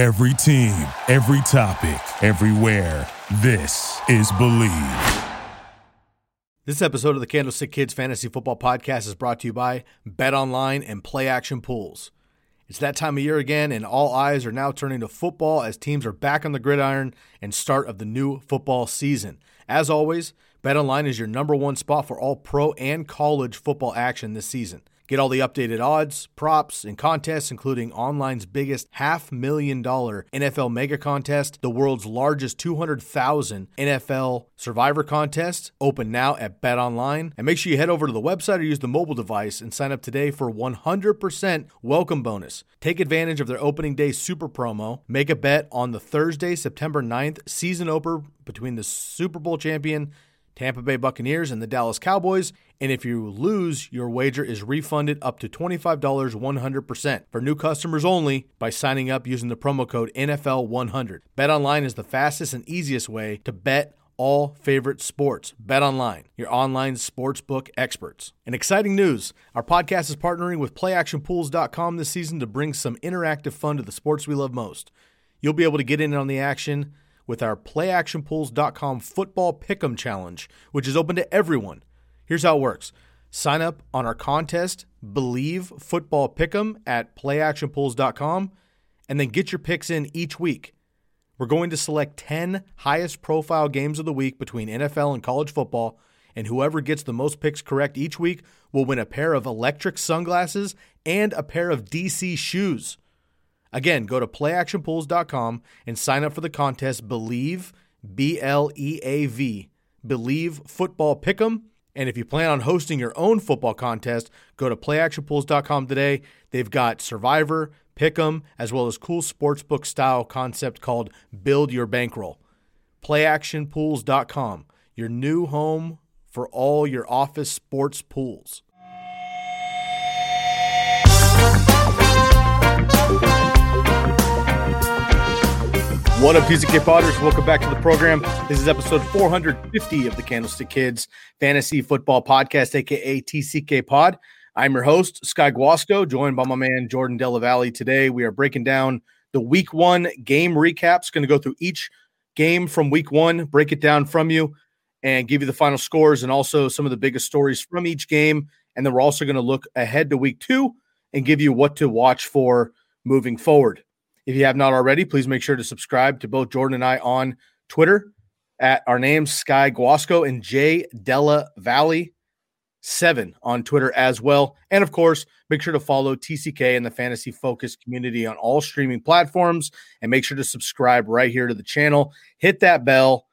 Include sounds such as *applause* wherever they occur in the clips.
Every team, every topic, everywhere. This is Bleav. This episode of the Candlestick Kids Fantasy Football Podcast is brought to you by Bet Online and Play Action Pools. It's that time of year again, and all eyes are now turning to football as teams are back on the gridiron and start of the new football season. As always, Bet Online is your number one spot for all pro and college football action this season. Get all the updated odds, props, and contests, including online's biggest half million dollar NFL mega contest, the world's largest 200,000 NFL survivor contest, open now at Bet Online. And make sure you head over to the website or use the mobile device and sign up today for 100% welcome bonus. Take advantage of their opening day super promo. Make a bet on the Thursday, September 9th season opener between the Super Bowl champion Tampa Bay Buccaneers and the Dallas Cowboys. And if you lose, your wager is refunded up to $25 100% for new customers only by signing up using the promo code NFL100. BetOnline is the fastest and easiest way to bet all favorite sports. Bet online, your online sportsbook experts. And exciting news our podcast is partnering with playactionpools.com this season to bring some interactive fun to the sports we love most. You'll be able to get in on the action with our playactionpools.com football pick'em challenge, which is open to everyone. Here's how it works. Sign up on our contest, Bleav Football Pick'em at playactionpools.com, and then get your picks in each week. We're going to select 10 highest profile games of the week between NFL and college football, and whoever gets the most picks correct each week will win a pair of electric sunglasses and a pair of DC shoes. Again, go to playactionpools.com and sign up for the contest Bleav, B L E A V, Bleav Football Pick'em. And if you plan on hosting your own football contest, go to playactionpools.com today. They've got Survivor, Pick'em, as well as cool sportsbook style concept called Build Your Bankroll. Playactionpools.com, your new home for all your office sports pools. What up, TCK Potters? Welcome back to the program. This is episode 450 of the Candlestick Kids Fantasy Football Podcast, aka TCK Pod. I'm your host, Sky Guasco, joined by my man Jordan Della Valle. Today, we are breaking down the week one game recaps. Going to go through each game from week one, break it down from you, and give you the final scores and also some of the biggest stories from each game. And then we're also going to look ahead to week two and give you what to watch for moving forward. If you have not already, please make sure to subscribe to both Jordan and I on Twitter at our names Sky Guasco and J Della Valle seven on Twitter as well. And of course, make sure to follow TCK and the Fantasy Focus community on all streaming platforms and make sure to subscribe right here to the channel. Hit that bell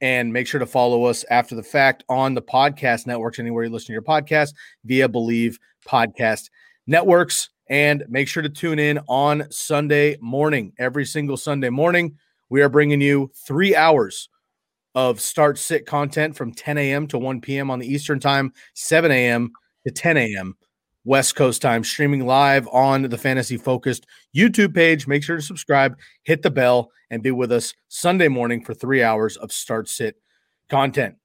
and make sure to follow us after the fact on the podcast networks, anywhere you listen to your podcast via Bleav Podcast Networks. And make sure to tune in on Sunday morning. Every single Sunday morning, we are bringing you three hours of start sit content from 10 a.m. to 1 p.m. on the Eastern time, 7 a.m. to 10 a.m. West Coast time, streaming live on the Fantasy Focused YouTube page. Make sure to subscribe, hit the bell, and be with us Sunday morning for three hours of start sit content.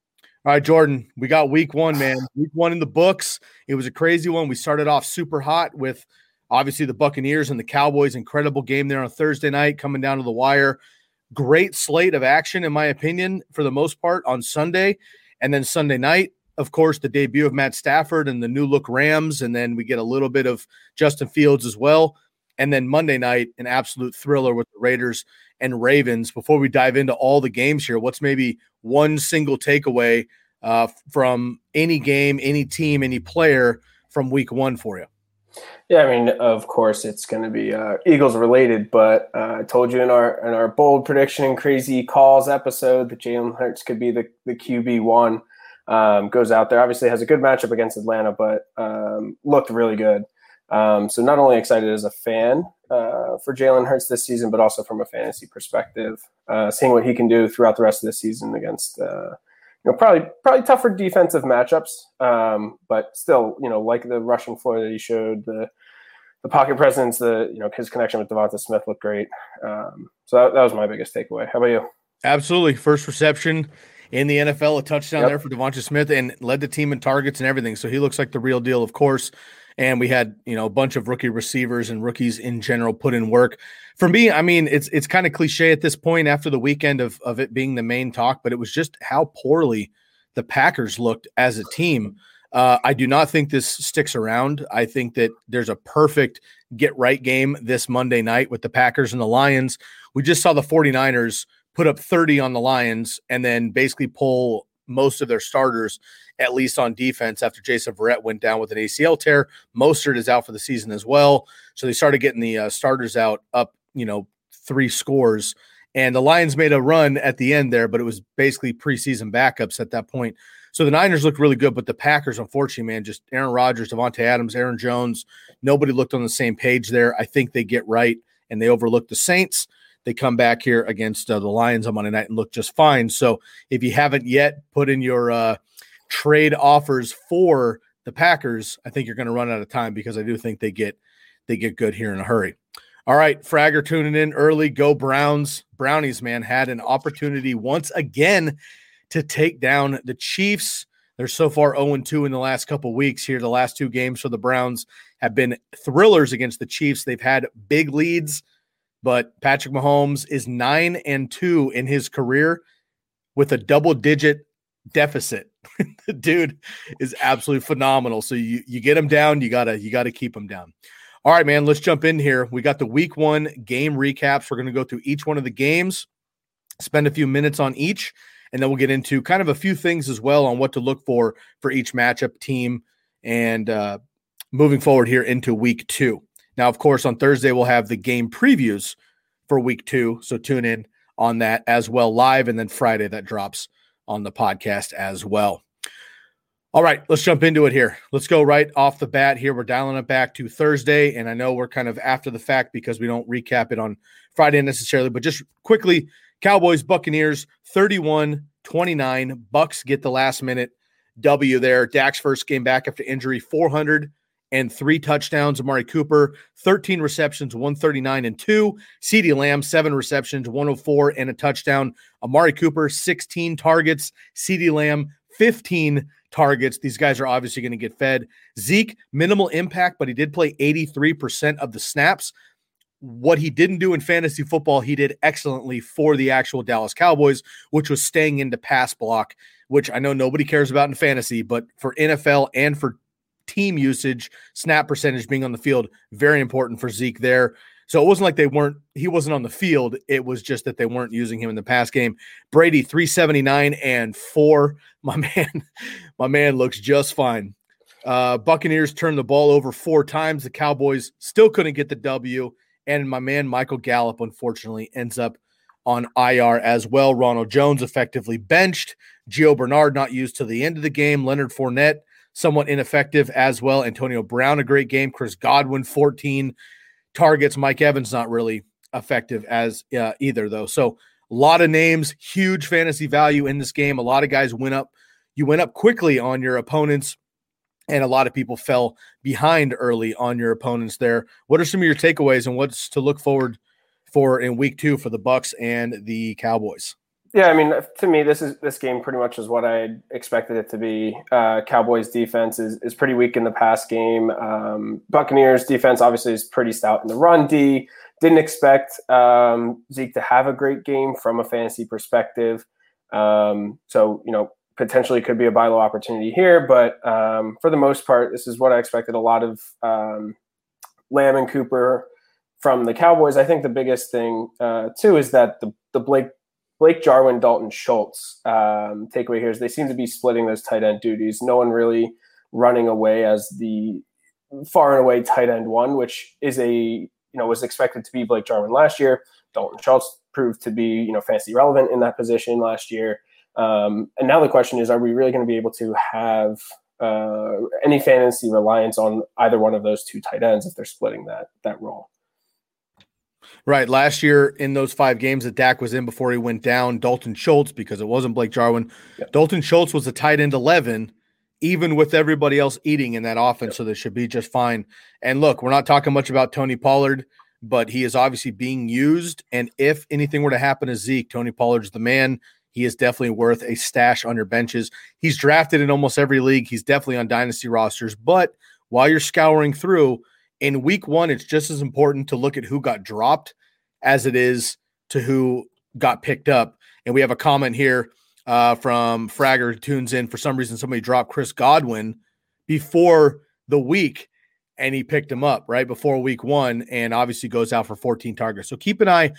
All right, Jordan, we got week one, man. Week one in the books. It was a crazy one. We started off super hot with Obviously, the Buccaneers and the Cowboys, incredible game there on Thursday night, coming down to the wire. Great slate of action, in my opinion, for the most part on Sunday. And then Sunday night, of course, the debut of Matt Stafford and the new look Rams. And then we get a little bit of Justin Fields as well. And then Monday night, an absolute thriller with the Raiders and Ravens. Before we dive into all the games here, what's maybe one single takeaway uh, from any game, any team, any player from week one for you? Yeah, I mean, of course, it's going to be uh, Eagles related, but uh, I told you in our in our bold prediction and crazy calls episode that Jalen Hurts could be the the QB one. Um, goes out there, obviously has a good matchup against Atlanta, but um, looked really good. Um, so not only excited as a fan uh, for Jalen Hurts this season, but also from a fantasy perspective, uh, seeing what he can do throughout the rest of the season against uh, you know, probably probably tougher defensive matchups, um, but still, you know, like the rushing floor that he showed, the the pocket presence, the you know his connection with DeVonta Smith looked great. Um, so that, that was my biggest takeaway. How about you? Absolutely, first reception in the NFL, a touchdown yep. there for DeVonta Smith, and led the team in targets and everything. So he looks like the real deal, of course. And we had you know a bunch of rookie receivers and rookies in general put in work. For me, I mean, it's it's kind of cliche at this point after the weekend of of it being the main talk, but it was just how poorly the Packers looked as a team. Uh, I do not think this sticks around. I think that there's a perfect get right game this Monday night with the Packers and the Lions. We just saw the 49ers put up 30 on the Lions and then basically pull most of their starters, at least on defense, after Jason Verrett went down with an ACL tear. Mostert is out for the season as well. So they started getting the uh, starters out up, you know, three scores. And the Lions made a run at the end there, but it was basically preseason backups at that point. So the Niners looked really good, but the Packers, unfortunately, man, just Aaron Rodgers, Davante Adams, Aaron Jones, nobody looked on the same page there. I think they get right and they overlook the Saints. They come back here against uh, the Lions on Monday night and look just fine. So if you haven't yet put in your uh, trade offers for the Packers, I think you're going to run out of time because I do think they get they get good here in a hurry. All right, Fragger tuning in early. Go Browns. Brownies, man, had an opportunity once again to take down the Chiefs. They're so far 0 2 in the last couple weeks here. The last two games for the Browns have been thrillers against the Chiefs. They've had big leads, but Patrick Mahomes is 9 and 2 in his career with a double digit deficit. *laughs* the dude is absolutely phenomenal. So you you get him down, you got to you got to keep him down. All right, man, let's jump in here. We got the week 1 game recaps. We're to go through each one of the games, spend a few minutes on each and then we'll get into kind of a few things as well on what to look for for each matchup team and uh, moving forward here into week two. Now, of course, on Thursday, we'll have the game previews for week two. So tune in on that as well live. And then Friday, that drops on the podcast as well. All right, let's jump into it here. Let's go right off the bat here. We're dialing it back to Thursday. And I know we're kind of after the fact because we don't recap it on Friday necessarily, but just quickly Cowboys, Buccaneers, 31 29. Bucks get the last minute W there. Dak's first game back after injury, 400 and three touchdowns. Amari Cooper, 13 receptions, 139 and two. CeeDee Lamb, seven receptions, 104 and a touchdown. Amari Cooper, 16 targets. CeeDee Lamb, 15 targets. These guys are obviously going to get fed. Zeke, minimal impact, but he did play 83% of the snaps what he didn't do in fantasy football, he did excellently for the actual Dallas Cowboys, which was staying into pass block, which I know nobody cares about in fantasy, but for NFL and for team usage, snap percentage being on the field, very important for Zeke there. So it wasn't like they weren't, he wasn't on the field. It was just that they weren't using him in the pass game. Brady, 379 and four. *laughs* My man, my man looks just fine. Uh, Buccaneers turned the ball over four times. The Cowboys still couldn't get the W. And my man Michael Gallup, unfortunately, ends up on IR as well. Ronald Jones effectively benched. Gio Bernard not used to the end of the game. Leonard Fournette somewhat ineffective as well. Antonio Brown a great game. Chris Godwin 14 targets. Mike Evans not really effective as uh, either though. So a lot of names, huge fantasy value in this game. A lot of guys went up. You went up quickly on your opponents and a lot of people fell behind early on your opponents there. What are some of your takeaways and what's to look forward for in week two for the Bucks and the Cowboys? Yeah, I mean, to me, this is this game pretty much is what I expected it to be. Uh, Cowboys defense is, is pretty weak in the pass game. Um, Buccaneers defense obviously is pretty stout in the run D. Didn't expect um, Zeke to have a great game from a fantasy perspective. Um, so you know, potentially could be a buy low opportunity here, but um, for the most part, this is what I expected. A lot of um, Lamb and Cooper from the Cowboys. I think the biggest thing uh, too is that the the Blake Blake Jarwin, Dalton Schultz um, takeaway here is they seem to be splitting those tight end duties. No one really running away as the far and away tight end one, which is a you know was expected to be Blake Jarwin last year. Dalton Schultz proved to be you know fantasy relevant in that position last year. Um, and now the question is, are we really going to be able to have uh, any fantasy reliance on either one of those two tight ends if they're splitting that that role? Right. Last year in those five games that Dak was in before he went down, Dalton Schultz, because it wasn't Blake Jarwin, yep. Dalton Schultz was a tight end 11, even with everybody else eating in that offense. Yep. So they should be just fine. And look, we're not talking much about Tony Pollard, but he is obviously being used. And if anything were to happen to Zeke, Tony Pollard's the man. He is definitely worth a stash on your benches. He's drafted in almost every league. He's definitely on dynasty rosters, but while you're scouring through in week one, it's just as important to look at who got dropped as it is to who got picked up. And we have a comment here uh, from Fragger tunes in. For some reason, somebody dropped Chris Godwin before the week and he picked him up right before week one and obviously goes out for 14 targets. So keep an eye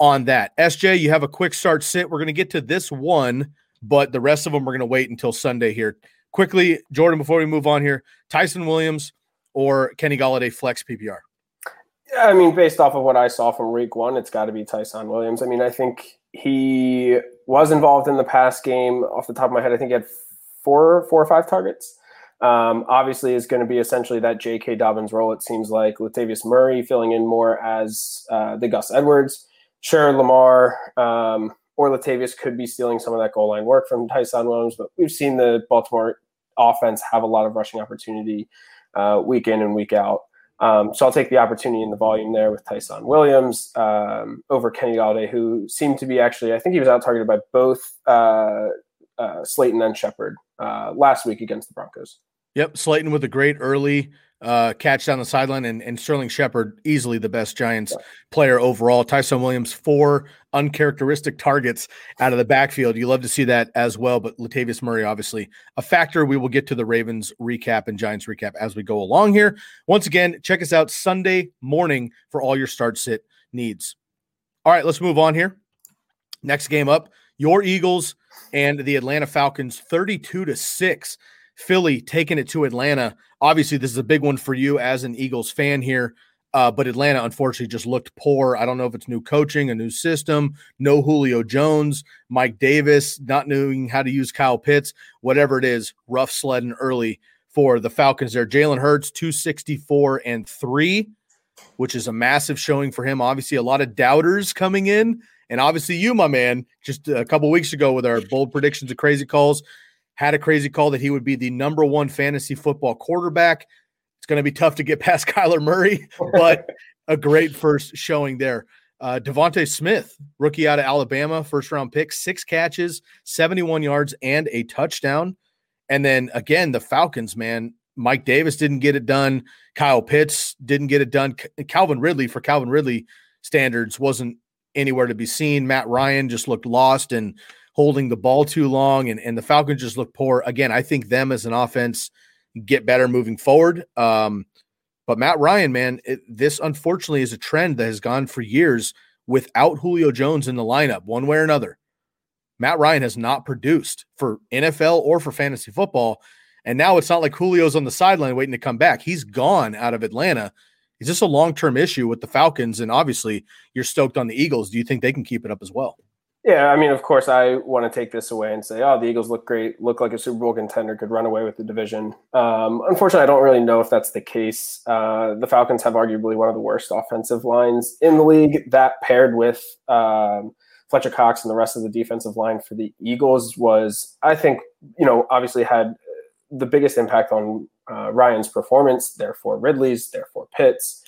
on that. SJ, you have a quick start sit. We're going to get to this one, but the rest of them we're going to wait until Sunday here. Quickly, Jordan, before we move on here, Ty'Son Williams or Kenny Golladay flex PPR? Yeah, I mean, based off of what I saw from week one, it's got to be Ty'Son Williams. I mean, I think he was involved in the pass game. Off the top of my head, I think he had four, four or five targets. Um, obviously, is going to be essentially that J.K. Dobbins role. It seems like Latavius Murray filling in more as uh, the Gus Edwards. Sure, Lamar um, or Latavius could be stealing some of that goal line work from Ty'Son Williams, but we've seen the Baltimore offense have a lot of rushing opportunity uh, week in and week out. Um, so I'll take the opportunity in the volume there with Ty'Son Williams um, over Kenny Golladay, who seemed to be actually, I think he was out targeted by both uh, uh, Slayton and Shepard uh, last week against the Broncos. Yep, Slayton with a great early uh, catch down the sideline, and, and Sterling Shepard easily the best Giants player overall. Ty'Son Williams four uncharacteristic targets out of the backfield. You love to see that as well. But Latavius Murray obviously a factor. We will get to the Ravens recap and Giants recap as we go along here. Once again, check us out Sunday morning for all your start sit needs. All right, let's move on here. Next game up, your Eagles and the Atlanta Falcons, thirty-two to six. Philly taking it to Atlanta. Obviously, this is a big one for you as an Eagles fan here. Uh, but Atlanta, unfortunately, just looked poor. I don't know if it's new coaching, a new system, no Julio Jones, Mike Davis, not knowing how to use Kyle Pitts, whatever it is, rough sledding early for the Falcons there. Jalen Hurts, 264 and three, which is a massive showing for him. Obviously, a lot of doubters coming in. And obviously, you, my man, just a couple weeks ago with our bold predictions of crazy calls, had a crazy call that he would be the number one fantasy football quarterback. It's going to be tough to get *laughs* past Kyler Murray, but a great first showing there. Uh, DeVonta Smith, rookie out of Alabama, first round pick, six catches, 71 yards, and a touchdown. And then again, the Falcons, man, Mike Davis didn't get it done. Kyle Pitts didn't get it done. Calvin Ridley, for Calvin Ridley standards, wasn't anywhere to be seen. Matt Ryan just looked lost and holding the ball too long, and, and the Falcons just look poor. Again, I think them as an offense get better moving forward. Um, but Matt Ryan, man, it, this unfortunately is a trend that has gone for years without Julio Jones in the lineup, one way or another. Matt Ryan has not produced for NFL or for fantasy football. And now it's not like Julio's on the sideline waiting to come back. He's gone out of Atlanta. Is this a long term issue with the Falcons? And obviously, you're stoked on the Eagles. Do you think they can keep it up as well? Yeah, I mean, of course, I want to take this away and say, oh, the Eagles look great, look like a Super Bowl contender, could run away with the division. Um, unfortunately, I don't really know if that's the case. Uh, the Falcons have arguably one of the worst offensive lines in the league. That paired with um, Fletcher Cox and the rest of the defensive line for the Eagles was, I think, you know, obviously had the biggest impact on uh, Ryan's performance, therefore Ridley's, therefore Pitts.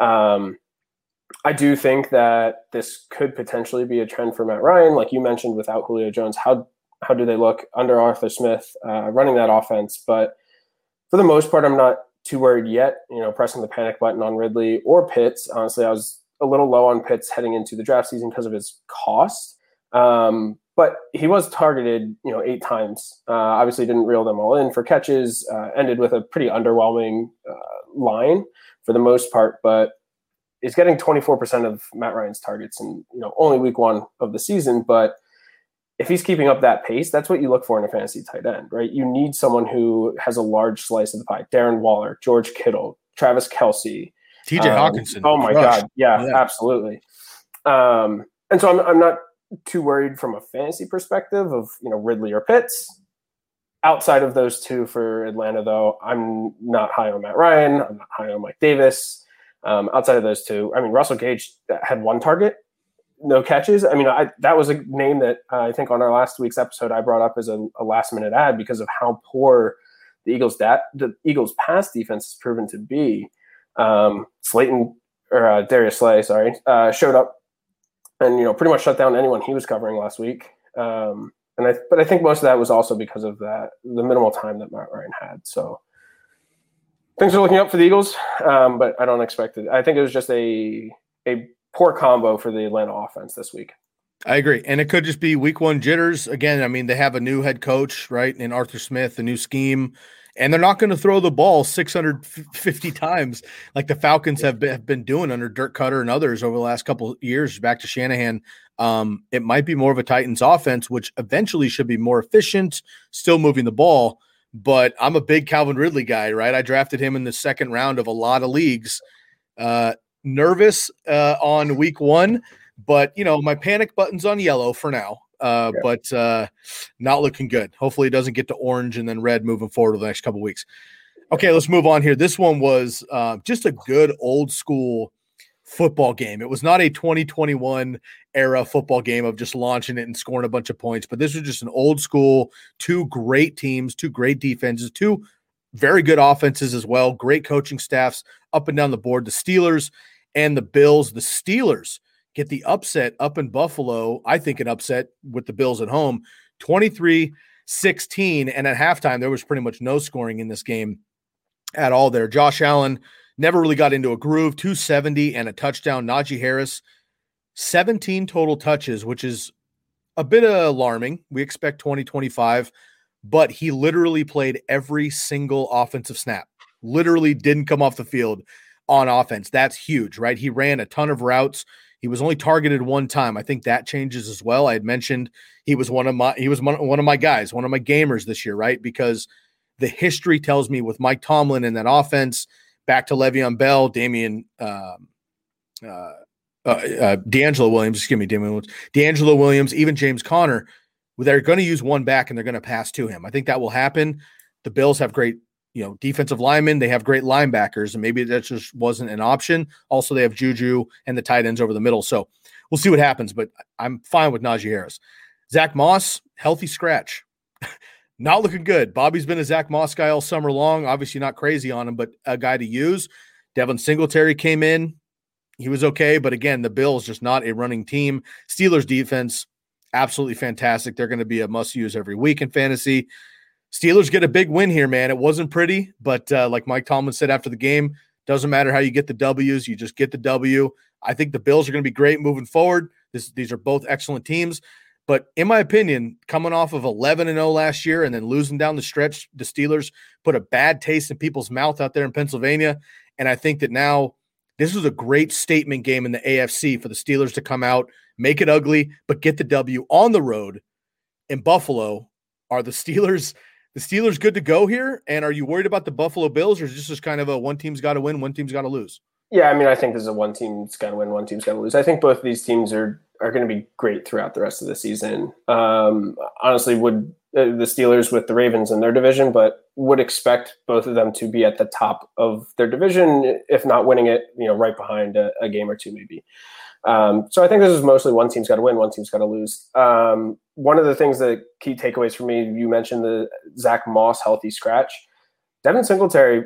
Um, I do think that this could potentially be a trend for Matt Ryan, like you mentioned, without Julio Jones. How how do they look under Arthur Smith uh, running that offense? But for the most part, I'm not too worried yet. You know, pressing the panic button on Ridley or Pitts. Honestly, I was a little low on Pitts heading into the draft season because of his cost. Um, but he was targeted, you know, eight times. Uh, obviously, didn't reel them all in for catches. Uh, ended with a pretty underwhelming uh, line for the most part, but is getting 24% of Matt Ryan's targets in you know only week one of the season. But if he's keeping up that pace, that's what you look for in a fantasy tight end, right? You need someone who has a large slice of the pie. Darren Waller, George Kittle, Travis Kelce, TJ um, Hockenson. Oh my God. Yeah, yeah. absolutely. Um, and so I'm, I'm not too worried from a fantasy perspective of, you know, Ridley or Pitts. Outside of those two for Atlanta, though, I'm not high on Matt Ryan. I'm not high on Mike Davis. Um, outside of those two, I mean, Russell Gage had one target, no catches. I mean, I, that was a name that uh, I think on our last week's episode I brought up as a, a last minute ad because of how poor the Eagles that the Eagles pass defense has proven to be. Um, Slayton or uh, Darius Slay, sorry, uh, showed up and you know pretty much shut down anyone he was covering last week. Um, and I, but I think most of that was also because of that the minimal time that Matt Ryan had. So things are looking up for the Eagles, um, but I don't expect it. I think it was just a a poor combo for the Atlanta offense this week. I agree. And it could just be week one jitters. Again, I mean, they have a new head coach, right? In Arthur Smith, a new scheme, and they're not going to throw the ball 650 times like the Falcons have been, have been doing under Dirk Koetter and others over the last couple years back to Shanahan. Um, it might be more of a Titans offense, which eventually should be more efficient, still moving the ball. But I'm a big Calvin Ridley guy, right? I drafted him in the second round of a lot of leagues. Uh, nervous uh, on week one, but you know my panic button's on yellow for now. Uh, yeah. But uh, not looking good. Hopefully, it doesn't get to orange and then red moving forward over the next couple weeks. Okay, let's move on here. This one was uh, just a good old school football game. It was not a 2021 era football game of just launching it and scoring a bunch of points, but this was just an old school, two great teams, two great defenses, two very good offenses as well, great coaching staffs up and down the board. The Steelers and the Bills, the Steelers get the upset up in Buffalo. I think an upset with the Bills at home 23 16. And at halftime, there was pretty much no scoring in this game at all there. Josh Allen never really got into a groove, 270 and a touchdown. Najee Harris, 17 total touches, which is a bit alarming. We expect 2025, but he literally played every single offensive snap, literally didn't come off the field on offense. That's huge, right? He ran a ton of routes. He was only targeted one time. I think that changes as well. I had mentioned he was one of my he was one of my guys, one of my gamers this year, right? Because the history tells me with Mike Tomlin and that offense, back to Le'Veon Bell, Damien, um, uh, uh, uh, DeAngelo Williams, excuse me, Damien Williams, DeAngelo Williams, even James Conner, they're going to use one back and they're going to pass to him. I think that will happen. The Bills have great, you know, defensive linemen. They have great linebackers, and maybe that just wasn't an option. Also, they have Juju and the tight ends over the middle. So we'll see what happens. But I'm fine with Najee Harris. Zach Moss, healthy scratch. *laughs* not looking good. Bobby's been a Zach Moss guy all summer long. Obviously, not crazy on him, but a guy to use. Devin Singletary came in. He was okay, but again, the Bills just not a running team. Steelers defense, absolutely fantastic. They're going to be a must use every week in fantasy. Steelers get a big win here, man. It wasn't pretty, but uh, like Mike Tomlin said after the game, doesn't matter how you get the W's, you just get the W. I think the Bills are going to be great moving forward. This, these are both excellent teams. But in my opinion, coming off of 11 and 0 last year and then losing down the stretch, the Steelers put a bad taste in people's mouth out there in Pennsylvania. And I think that now this was a great statement game in the AFC for the Steelers to come out, make it ugly, but get the W on the road in Buffalo. Are the Steelers the Steelers good to go here? And are you worried about the Buffalo Bills, or is this just kind of a one team's got to win, one team's got to lose? Yeah, I mean, I think this is a one team's got to win, one team's got to lose. I think both of these teams are are going to be great throughout the rest of the season. Um, honestly, would the Steelers with the Ravens in their division, but would expect both of them to be at the top of their division, if not winning it, you know, right behind a, a game or two, maybe. Um, so I think this is mostly one team's got to win, one team's got to lose. Um, one of the things that key takeaways for me, you mentioned the Zach Moss healthy scratch. Devin Singletary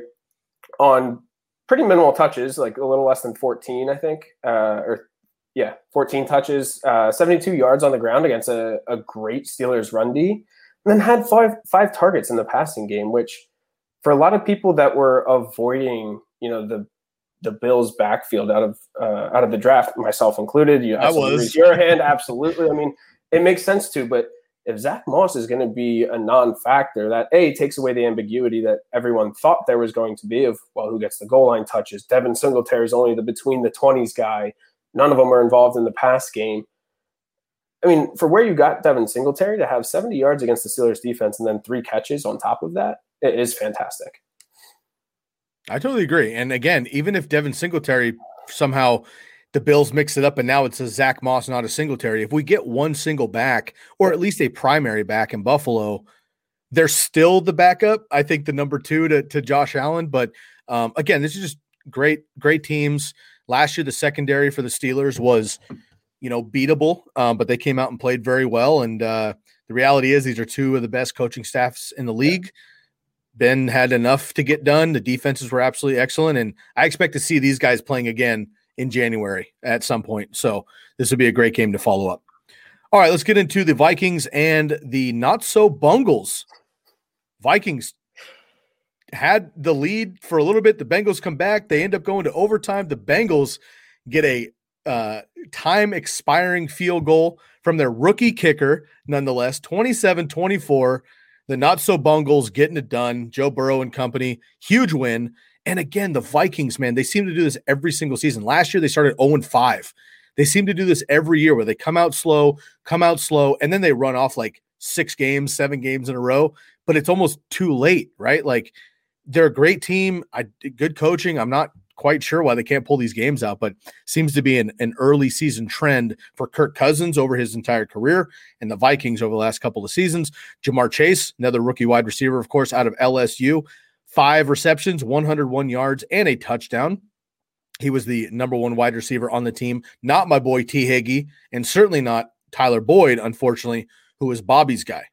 on pretty minimal touches, like a little less than 14, I think, uh, or yeah, 14 touches, uh, 72 yards on the ground against a, a great Steelers run D, and then had five five targets in the passing game, which for a lot of people that were avoiding, you know, the the Bills backfield out of uh, out of the draft, myself included. You I was raise your hand, absolutely. I mean, it makes sense to, but if Zach Moss is going to be a non-factor, that a takes away the ambiguity that everyone thought there was going to be of well, who gets the goal line touches. Devin Singletary is only the between the twenties guy None of them are involved in the pass game. I mean, for where you got Devin Singletary to have 70 yards against the Steelers defense and then three catches on top of that, it is fantastic. I totally agree. And again, even if Devin Singletary somehow the Bills mix it up and now it's a Zach Moss, not a Singletary, if we get one single back or at least a primary back in Buffalo, they're still the backup. I think the number two to, to Josh Allen. But um, again, this is just great, great teams. Last year, the secondary for the Steelers was, you know, beatable, um, but they came out and played very well. And uh, the reality is, these are two of the best coaching staffs in the league. Ben had enough to get done. The defenses were absolutely excellent, and I expect to see these guys playing again in January at some point. So this would be a great game to follow up. All right, let's get into the Vikings and the not so Bungles. Vikings had the lead for a little bit. The Bengals come back. They end up going to overtime. The Bengals get a uh, time expiring field goal from their rookie kicker, nonetheless, 27 24. The not so bungles getting it done. Joe Burrow and company, huge win. And again, the Vikings, man, they seem to do this every single season. Last year, they started 0 5. They seem to do this every year where they come out slow, come out slow, and then they run off like six games, seven games in a row. But it's almost too late, right? Like they're a great team. I good coaching. I'm not quite sure why they can't pull these games out, but seems to be an, an early season trend for Kirk Cousins over his entire career and the Vikings over the last couple of seasons. Ja'Marr Chase, another rookie wide receiver, of course, out of LSU, five receptions, 101 yards, and a touchdown. He was the number one wide receiver on the team, not my boy T. Higgy, and certainly not Tyler Boyd, unfortunately, who was Bobby's guy.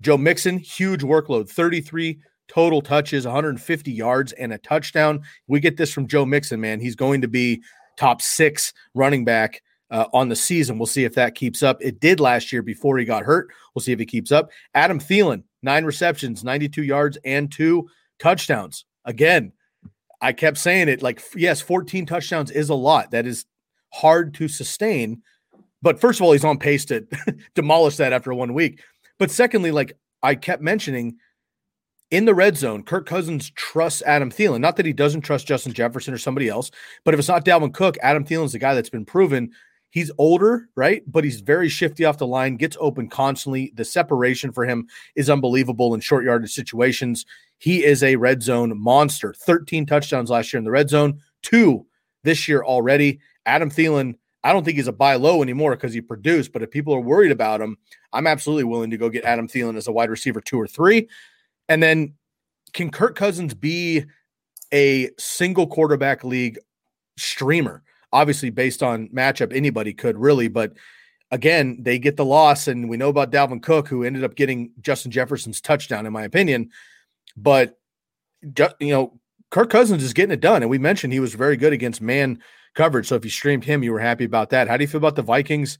Joe Mixon, huge workload, 33 total touches, 150 yards, and a touchdown. We get this from Joe Mixon, man. He's going to be top six running back uh, on the season. We'll see if that keeps up. It did last year before he got hurt. We'll see if he keeps up. Adam Thielen, nine receptions, 92 yards, and two touchdowns. Again, I kept saying it like, yes, 14 touchdowns is a lot. That is hard to sustain. But first of all, he's on pace to *laughs* demolish that after one week. But secondly, like I kept mentioning, in the red zone, Kirk Cousins trusts Adam Thielen. Not that he doesn't trust Justin Jefferson or somebody else, but if it's not Dalvin Cook, Adam Thielen's the guy that's been proven. He's older, right? But he's very shifty off the line, gets open constantly. The separation for him is unbelievable in short yardage situations. He is a red zone monster. 13 touchdowns last year in the red zone, two this year already. Adam Thielen, I don't think he's a buy low anymore because he produced, but if people are worried about him, I'm absolutely willing to go get Adam Thielen as a wide receiver two or three. And then can Kirk Cousins be a single quarterback league streamer? Obviously, based on matchup, anybody could really, but again, they get the loss, and we know about Dalvin Cook, who ended up getting Justin Jefferson's touchdown, in my opinion. But you know, Kirk Cousins is getting it done, and we mentioned he was very good against man coverage. So if you streamed him, you were happy about that. How do you feel about the Vikings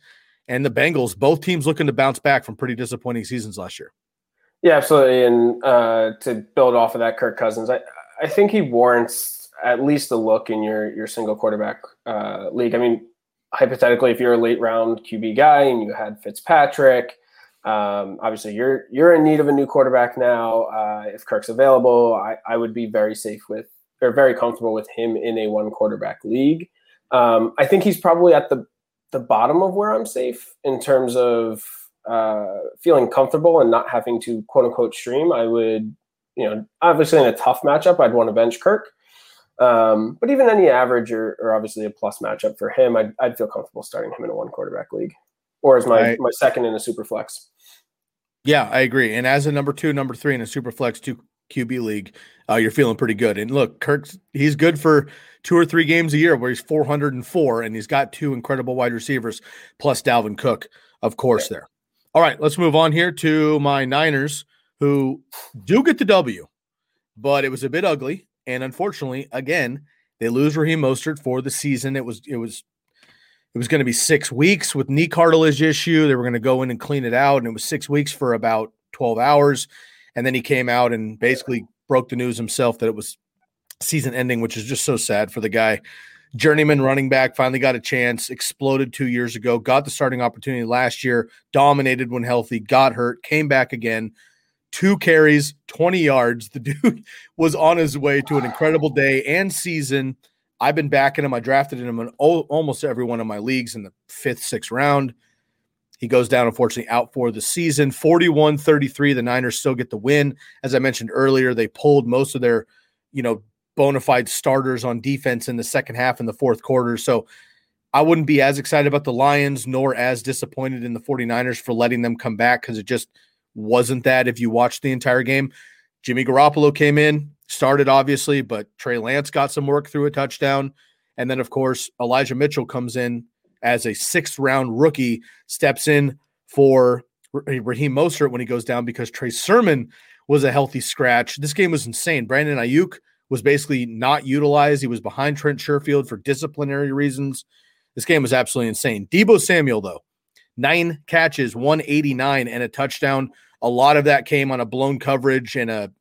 and the Bengals? Both teams looking to bounce back from pretty disappointing seasons last year. Yeah, absolutely. And uh, to build off of that, Kirk Cousins, I, I think he warrants at least a look in your your single quarterback uh, league. I mean, hypothetically, if you're a late round QB guy and you had Fitzpatrick, um, obviously you're you're in need of a new quarterback now. Uh, if Kirk's available, I, I would be very safe with or very comfortable with him in a one quarterback league. Um, I think he's probably at the the bottom of where I'm safe in terms of uh, feeling comfortable and not having to quote unquote stream, I would, you know, obviously in a tough matchup, I'd want to bench Kirk. Um, but even any average or, or, obviously a plus matchup for him, I'd, I'd feel comfortable starting him in a one quarterback league or as my, my second in a super flex. Yeah, I agree. And as a number two, number three in a super flex two QB league, uh, you're feeling pretty good. And look, Kirk's he's good for two or three games a year where he's 404 and he's got two incredible wide receivers plus Dalvin Cook, of course, yeah. there. All right, let's move on here to my Niners, who do get the W, but it was a bit ugly. And unfortunately, again, they lose Raheem Mostert for the season. It was it was it was going to be six weeks with knee cartilage issue. They were going to go in and clean it out, and it was six weeks for about 12 hours. And then he came out and basically broke the news himself that it was season ending, which is just so sad for the guy journeyman running back, finally got a chance, exploded two years ago, got the starting opportunity last year, dominated when healthy, got hurt, came back again. Two carries, 20 yards. The *laughs* dude was on his way to an incredible day and season. I've been backing him. I drafted him in almost every one of my leagues in the fifth, sixth round. He goes down, unfortunately, out for the season. 41 33. The Niners still get the win. As I mentioned earlier, they pulled most of their, you know, bona fide starters on defense in the second half and the fourth quarter. So I wouldn't be as excited about the Lions nor as disappointed in the 49ers for letting them come back because it just wasn't that if you watched the entire game. Jimmy Garoppolo came in, started obviously, but Trey Lance got some work through a touchdown. And then, of course, Elijah Mitchell comes in as a sixth round rookie, steps in for Raheem Mostert when he goes down because Trey Sermon was a healthy scratch. This game was insane. Brandon Aiyuk was basically not utilized. He was behind Trent Sherfield for disciplinary reasons. This game was absolutely insane. Deebo Samuel, though, nine catches, 189, and a touchdown. A lot of that came on a blown coverage and a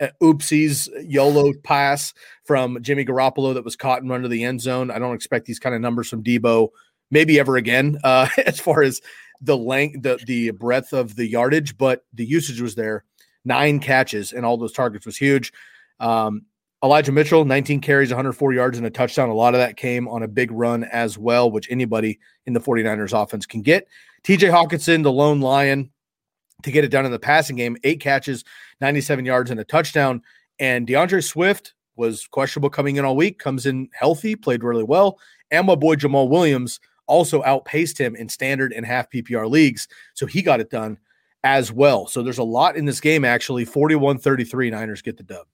uh, oopsies YOLO pass from Jimmy Garoppolo that was caught and run to the end zone. I don't expect these kind of numbers from Deebo maybe ever again *laughs* uh, as far as the length, the the breadth of the yardage, but the usage was there. Nine catches and all those targets was huge. Um, Elijah Mitchell, 19 carries, 104 yards, and a touchdown. A lot of that came on a big run as well, which anybody in the 49ers offense can get. TJ Hockenson, the lone lion, to get it done in the passing game, eight catches, 97 yards, and a touchdown. And D'Andre Swift was questionable coming in all week, comes in healthy, played really well. And my boy Jamaal Williams also outpaced him in standard and half PPR leagues. So he got it done as well. So there's a lot in this game, actually. 41 33, Niners get the dub.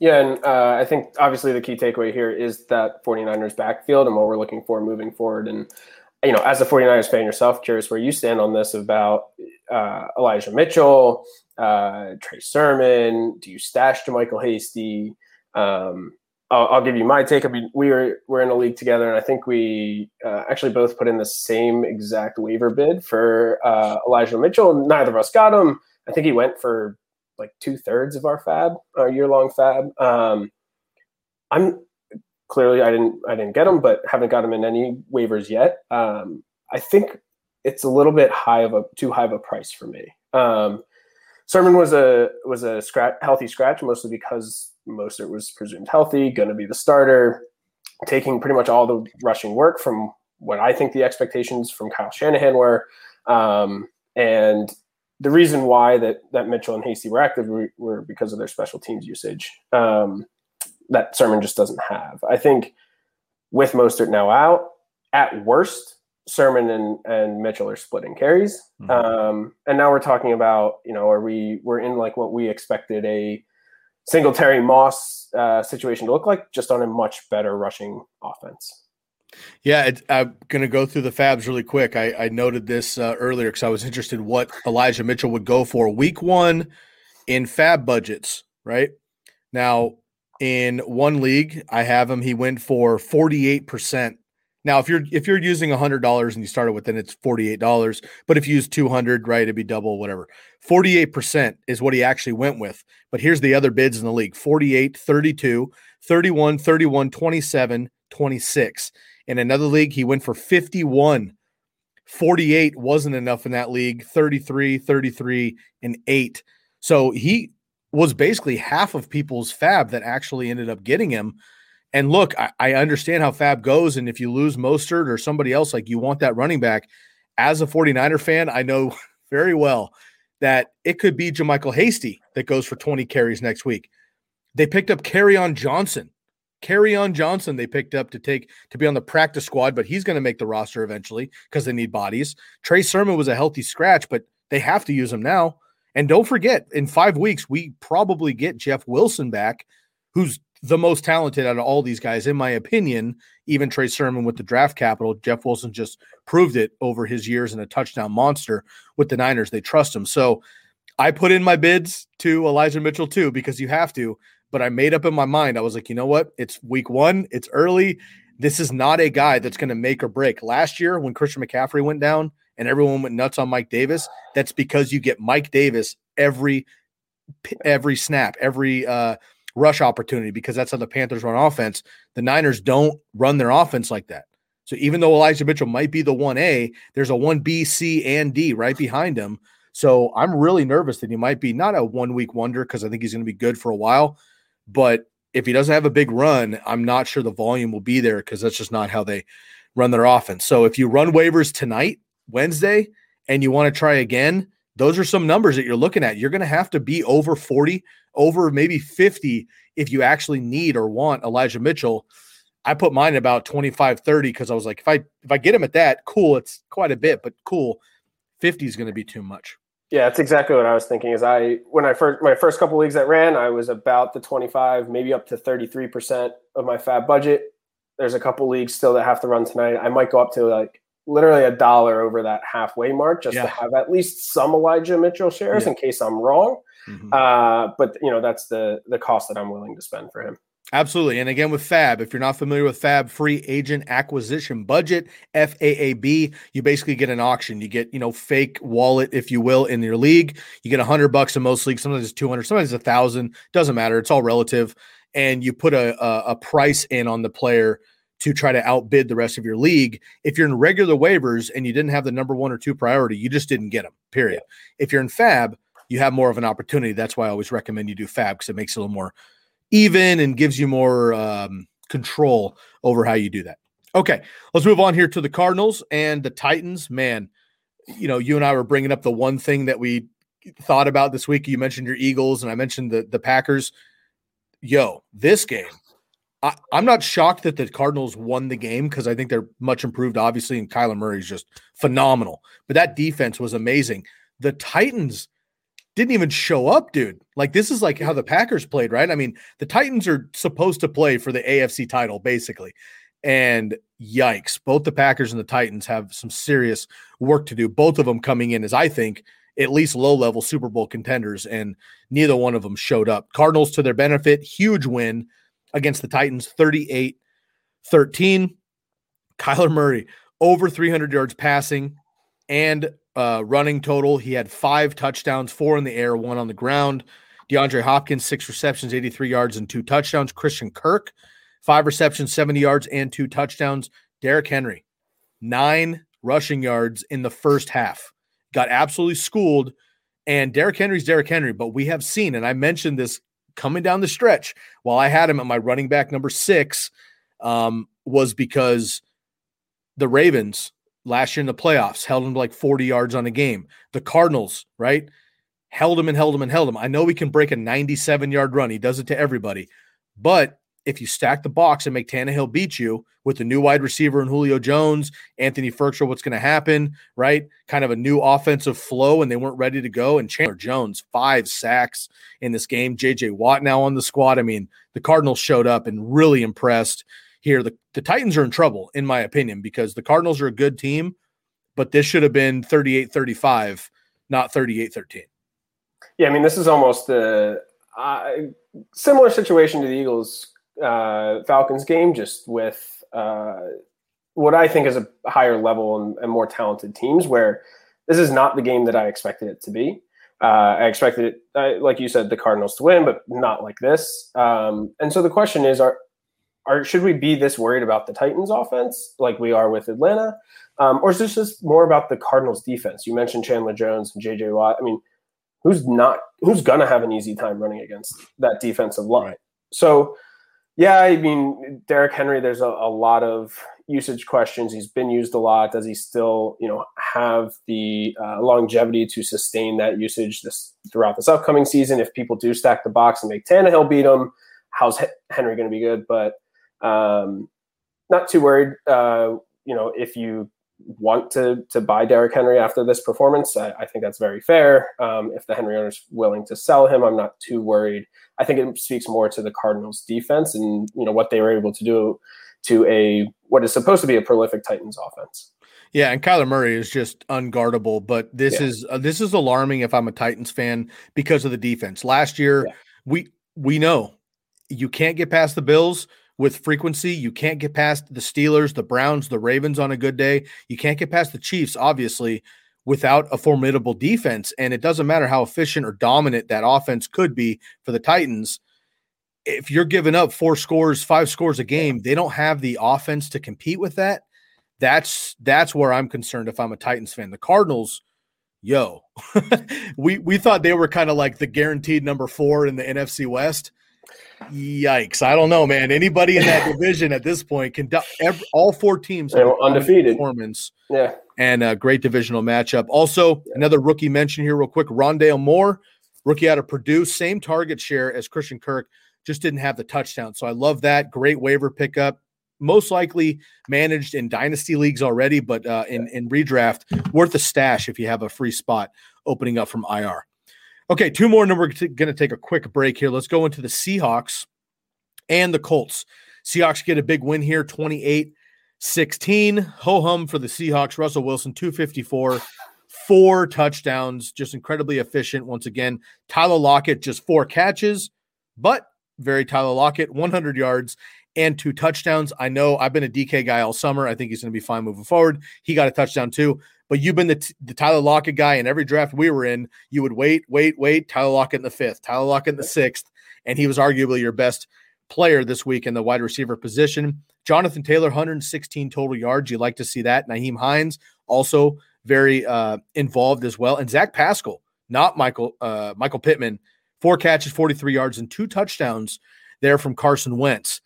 Yeah, and uh, I think obviously the key takeaway here is that 49ers backfield and what we're looking for moving forward. And, you know, as a 49ers fan yourself, curious where you stand on this about uh, Elijah Mitchell, uh, Trey Sermon. Do you stash JaMycal Hasty? Um, I'll, I'll, give you my take. I mean, we were we're in a league together, and I think we uh, actually both put in the same exact waiver bid for uh, Elijah Mitchell. Neither of us got him. I think he went for like two thirds of our fab, our year long fab. Um, I'm clearly I didn't I didn't get them, but haven't got them in any waivers yet. Um, I think it's a little bit high of a too high of a price for me. Um, Sermon was a was a scratch, healthy scratch mostly because Mostert was presumed healthy, going to be the starter, taking pretty much all the rushing work from what I think the expectations from Kyle Shanahan were. Um, and the reason why that that Mitchell and Hasty were active were, were because of their special teams usage. Um, that Sermon just doesn't have. I think with Mostert now out, at worst, Sermon and, and Mitchell are splitting carries. Mm-hmm. Um, and now we're talking about, you know, are we we're in like what we expected a Singletary Moss uh, situation to look like, just on a much better rushing offense. Yeah, it, I'm going to go through the fabs really quick. I, I noted this uh, earlier because I was interested what Elijah Mitchell would go for week one in fab budgets. Right now, in one league, I have him. He went for 48 percent. Now, if you're if you're using hundred dollars and you started with, then it's forty eight dollars. But if you use two hundred, right, it'd be double, whatever. Forty eight percent is what he actually went with. But here's the other bids in the league: 48, 32, 31, 31, 27, 26. In another league, he went for 51. 48 wasn't enough in that league, 33, 33, and 8. So he was basically half of people's fab that actually ended up getting him. And look, I, I, understand how fab goes. And if you lose Mostert or somebody else, like you want that running back. As a 49er fan, I know *laughs* very well that it could be JaMycal Hasty that goes for 20 carries next week. They picked up Kerryon Johnson Kerryon Johnson they picked up to take to be on the practice squad, but he's going to make the roster eventually because they need bodies. Trey Sermon was a healthy scratch, but they have to use him now. And don't forget, in five weeks, we probably get Jeff Wilson back, who's the most talented out of all these guys, in my opinion. Even Trey Sermon with the draft capital, Jeff Wilson just proved it over his years and a touchdown monster with the Niners. They trust him. So I put in my bids to Elijah Mitchell too, because you have to but I made up in my mind. I was like, you know what? It's week one, it's early. This is not a guy that's going to make or break. Last year, when Christian McCaffrey went down and everyone went nuts on Mike Davis, that's because you get Mike Davis every every snap, every uh, rush opportunity, because that's how the Panthers run offense. The Niners don't run their offense like that. So even though Elijah Mitchell might be the 1A, there's a 1B, C, and D right behind him. So I'm really nervous that he might be not a one week wonder because I think he's going to be good for a while, but if he doesn't have a big run, I'm not sure the volume will be there because that's just not how they run their offense. So if you run waivers tonight, Wednesday, and you want to try again, those are some numbers that you're looking at. You're going to have to be over 40, over maybe 50 if you actually need or want Elijah Mitchell. I put mine about 25, 30 because I was like, if I if I get him at that, cool. It's quite a bit, but cool. 50 is going to be too much. Yeah, that's exactly what I was thinking. Is I when I first my first couple leagues that ran, I was about the twenty five, maybe up to thirty three percent of my fab budget. There's a couple leagues still that have to run tonight. I might go up to like literally a dollar over that halfway mark just yeah. to have at least some Elijah Mitchell shares yeah. in case I'm wrong. Mm-hmm. Uh, but you know that's the the cost that I'm willing to spend for him. Absolutely. And again, with FAB, if you're not familiar with FAB, free agent acquisition budget, FAAB, you basically get an auction. You get, you know, fake wallet, if you will, in your league. You get a hundred bucks in most leagues. Sometimes it's 200, sometimes it's a thousand. Doesn't matter. It's all relative. And you put a, a, a price in on the player to try to outbid the rest of your league. If you're in regular waivers and you didn't have the number one or two priority, you just didn't get them, period. Yeah. If you're in FAB, you have more of an opportunity. That's why I always recommend you do FAB because it makes it a little more even and gives you more um, control over how you do that. Okay, let's move on here to the Cardinals and the Titans. Man, you know, you and I were bringing up the one thing that we thought about this week. You mentioned your Eagles, and I mentioned the the Packers. Yo, this game, I, am not shocked that the Cardinals won the game because I think they're much improved, obviously, and Kyler Murray is just phenomenal. But that defense was amazing. The Titans didn't even show up, dude. Like this is like how the Packers played, right? I mean, the Titans are supposed to play for the AFC title, basically. And yikes, both the Packers and the Titans have some serious work to do. Both of them coming in as I think at least low level Super Bowl contenders, and neither one of them showed up. Cardinals to their benefit, huge win against the Titans, 38 13. Kyler Murray, over 300 yards passing and uh, running total. He had five touchdowns, four in the air, one on the ground. DeAndre Hopkins, six receptions, 83 yards, and two touchdowns. Christian Kirk, five receptions, 70 yards, and two touchdowns. Derrick Henry, nine rushing yards in the first half. Got absolutely schooled. And Derrick Henry's Derrick Henry, but we have seen, and I mentioned this coming down the stretch while I had him at my running back number six, um, was because the Ravens last year in the playoffs, held him to like 40 yards on a game. The Cardinals, right? Held him and held him and held him. I know he can break a 97 yard run. He does it to everybody. But if you stack the box and make Tannehill beat you with the new wide receiver and Julio Jones, Anthony Firkser, what's going to happen, right? Kind of a new offensive flow, and they weren't ready to go. And Chandler Jones, five sacks in this game. JJ Watt now on the squad. I mean, the Cardinals showed up and really impressed here. The, the Titans are in trouble, in my opinion, because the Cardinals are a good team, but this should have been 38 35, not 38 13. Yeah, I mean, this is almost a uh, similar situation to the Eagles uh, Falcons game, just with uh, what I think is a higher level and, and, more talented teams, where this is not the game that I expected it to be. Uh, I expected it, uh, like you said, the Cardinals to win, but not like this. Um, and so the question is, are are should we be this worried about the Titans offense like we are with Atlanta? Um, or is this just more about the Cardinals defense? You mentioned Chandler Jones and JJ Watt. I mean, who's not who's gonna have an easy time running against that defensive line? Right. So yeah, I mean Derrick Henry, there's a, a, lot of usage questions. He's been used a lot. Does he still, you know, have the uh, longevity to sustain that usage this throughout this upcoming season? If people do stack the box and make Tannehill beat him, how's Henry going to be good? But um, not too worried. Uh, you know, if you want to to buy Derrick Henry after this performance, I, I think that's very fair. Um, if the Henry owner's willing to sell him, I'm not too worried. I think it speaks more to the Cardinals' defense and you know what they were able to do to a what is supposed to be a prolific Titans offense. Yeah, and Kyler Murray is just unguardable, but this yeah. is uh, this is alarming if I'm a Titans fan because of the defense. Last year, yeah. we we know you can't get past the Bills with frequency. You can't get past the Steelers, the Browns, the Ravens on a good day. You can't get past the Chiefs, obviously, without a formidable defense. And it doesn't matter how efficient or dominant that offense could be for the Titans. If you're giving up four scores, five scores a game, they don't have the offense to compete with that. That's that's where I'm concerned if I'm a Titans fan. The Cardinals, yo, *laughs* we we thought they were kind of like the guaranteed number four in the NFC West Yikes! I don't know, man. Anybody in that *laughs* division at this point can every, all four teams are undefeated performance. Yeah, and a great divisional matchup. Also, yeah. another rookie mention here, real quick. Rondale Moore, rookie out of Purdue, same target share as Christian Kirk, just didn't have the touchdown. So I love that. Great waiver pickup. Most likely managed in dynasty leagues already, but uh, in in redraft, worth a stash if you have a free spot opening up from IR. Okay, two more, and then we're going to take a quick break here. Let's go into the Seahawks and the Colts. Seahawks get a big win here, 28 16. Ho hum for the Seahawks. Russell Wilson, 254, four touchdowns, just incredibly efficient once again. Tyler Lockett, just four catches, but very Tyler Lockett, 100 yards and two touchdowns. I know I've been a DK guy all summer. I think he's going to be fine moving forward. He got a touchdown too. But you've been the, the Tyler Lockett guy in every draft we were in. You would wait, wait, wait. Tyler Lockett in the fifth, Tyler Lockett in the sixth, and he was arguably your best player this week in the wide receiver position. Jonathan Taylor, 116 total yards. You like to see that. Nyheim Hines also very uh, involved as well, and Zach Pascal, not Michael uh, Michael Pittman, four catches, 43 yards, and two touchdowns there from Carson Wentz.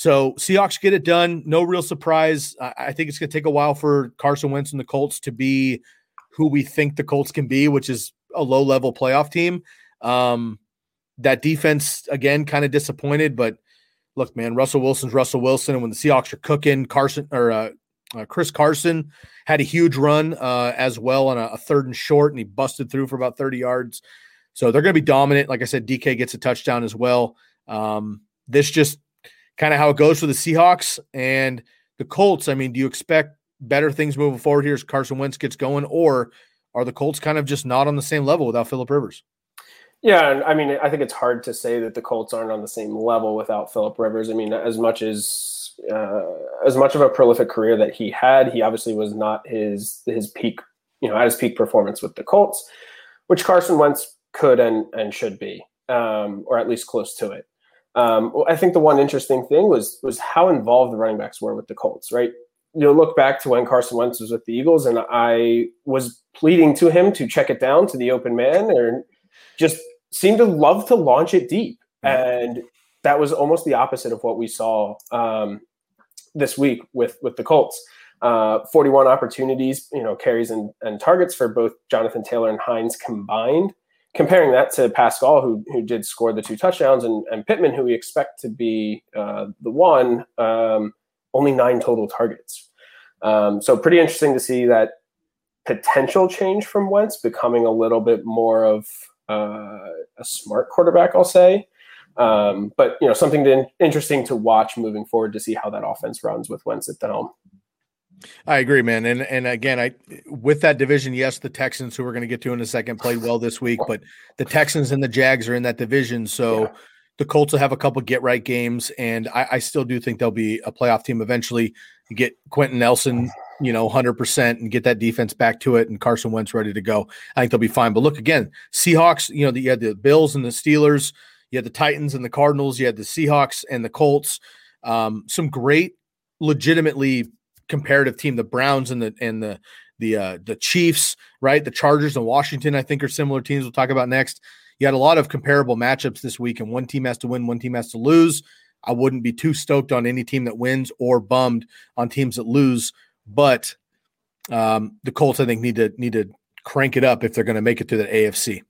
So Seahawks get it done. No real surprise. I, think it's going to take a while for Carson Wentz and the Colts to be who we think the Colts can be, which is a low level playoff team. Um, that defense again kind of disappointed, but look, man, Russell Wilson's Russell Wilson, and when the Seahawks are cooking, Carson or uh, uh, Chris Carson had a huge run uh, as well on a, a, third and short, and he busted through for about 30 yards. So they're going to be dominant. Like I said, DK gets a touchdown as well. Um, this just kind of how it goes for the Seahawks and the Colts. I mean, do you expect better things moving forward here as Carson Wentz gets going, or are the Colts kind of just not on the same level without Philip Rivers? Yeah, I mean, I think it's hard to say that the Colts aren't on the same level without Philip Rivers. I mean, as much as uh, as much of a prolific career that he had, he obviously was not his his peak, you know, at his peak performance with the Colts, which Carson Wentz could and and should be, um, or at least close to it. Um, I think the one interesting thing was was how involved the running backs were with the Colts. Right, you know, look back to when Carson Wentz was with the Eagles, and I was pleading to him to check it down to the open man, or just seemed to love to launch it deep, and that was almost the opposite of what we saw um, this week with with the Colts. Uh, 41 opportunities, you know, carries and, and targets for both Jonathan Taylor and Hines combined comparing that to Pascal, who who did score the two touchdowns, and, and Pittman, who we expect to be uh, the one, um, only nine total targets. Um, so pretty interesting to see that potential change from Wentz becoming a little bit more of uh, a smart quarterback, I'll say. Um, but you know, something to, interesting to watch moving forward to see how that offense runs with Wentz at the helm. I agree, man. And and again, I with that division, yes, the Texans, who we're going to get to in a second, played well this week, but the Texans and the Jags are in that division, so yeah. the Colts will have a couple get right games, and I, I, still do think they'll be a playoff team eventually. You get Quenton Nelson, you know, hundred percent, and get that defense back to it, and Carson Wentz ready to go. I think they'll be fine. But look again, Seahawks. You know, the, you had the Bills and the Steelers, you had the Titans and the Cardinals, you had the Seahawks and the Colts. Um, some great, legitimately comparative team. The Browns and the and the the uh, the Chiefs, right? The Chargers and Washington, I think, are similar teams. We'll talk about next. You had a lot of comparable matchups this week, and one team has to win, one team has to lose. I wouldn't be too stoked on any team that wins or bummed on teams that lose, but um, the Colts, I think, need to need to crank it up if they're going to make it to the AFC.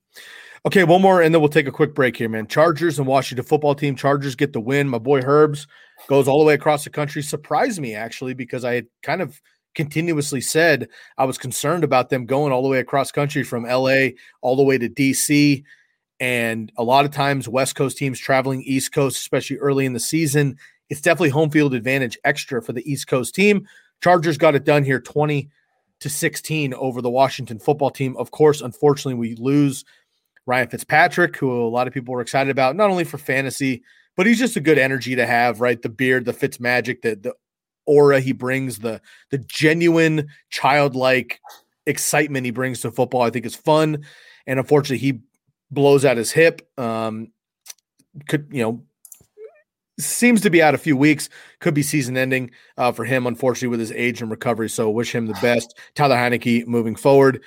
Okay, one more, and then we'll take a quick break here, man. Chargers and Washington football team. Chargers get the win. My boy Herbs goes all the way across the country. Surprised me actually because I had kind of continuously said I was concerned about them going all the way across country from LA all the way to DC. And a lot of times, West Coast teams traveling East Coast, especially early in the season, it's definitely home field advantage extra for the East Coast team. Chargers got it done here 20 to 16 over the Washington football team. Of course, unfortunately, we lose Ryan Fitzpatrick, who a lot of people were excited about, not only for fantasy, but he's just a good energy to have, right? The beard, the Fitz magic, the the aura he brings, the the genuine childlike excitement he brings to football, I think is fun. And unfortunately, he blows out his hip. Um, could you know seems to be out a few weeks. Could be season ending uh, for him, unfortunately, with his age and recovery. So wish him the *sighs* best. Tyler Heinicke moving forward.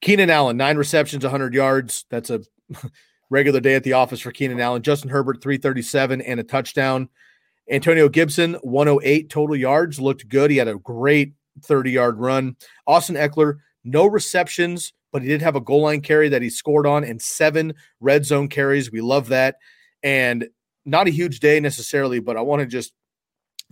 Keenan Allen, nine receptions, 100 yards. That's a *laughs* regular day at the office for Keenan Allen. Justin Herbert, 337 and a touchdown. Antonio Gibson, 108 total yards, looked good. He had a great 30 yard run. Austin Ekeler, no receptions, but he did have a goal line carry that he scored on and seven red zone carries. We love that. And not a huge day necessarily, but I want to just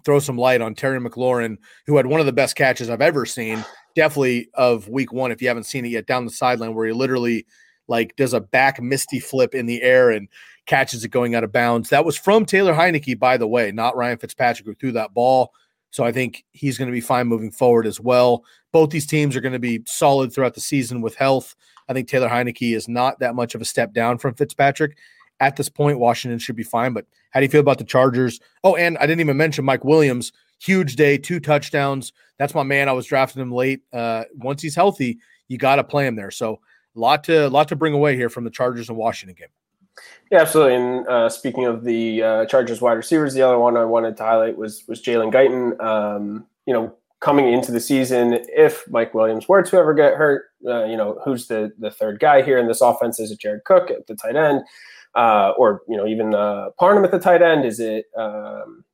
throw some light on Terry McLaurin, who had one of the best catches I've ever seen definitely of week one if you haven't seen it yet down the sideline where he literally like does a back misty flip in the air and catches it going out of bounds. That was from Taylor Heinicke, by the way, not Ryan Fitzpatrick who threw that ball. So I think he's going to be fine moving forward as well. Both these teams are going to be solid throughout the season with health. I think Taylor Heinicke is not that much of a step down from Fitzpatrick. at this point, Washington should be fine. But how do you feel about the Chargers? Oh, and I didn't even mention Mike Williams. Huge day, two touchdowns. That's my man. I was drafting him late. Uh, once he's healthy, you got to play him there. So lot to lot to bring away here from the Chargers and Washington game. Yeah, absolutely. And uh, speaking of the uh, Chargers wide receivers, the other one I wanted to highlight was was Jalen Guyton. Um, you know, coming into the season, if Mike Williams were to ever get hurt, uh, you know, who's the the third guy here in this offense? Is it Jared Cook at the tight end, uh, or you know, even uh, Parham at the tight end? Is it um,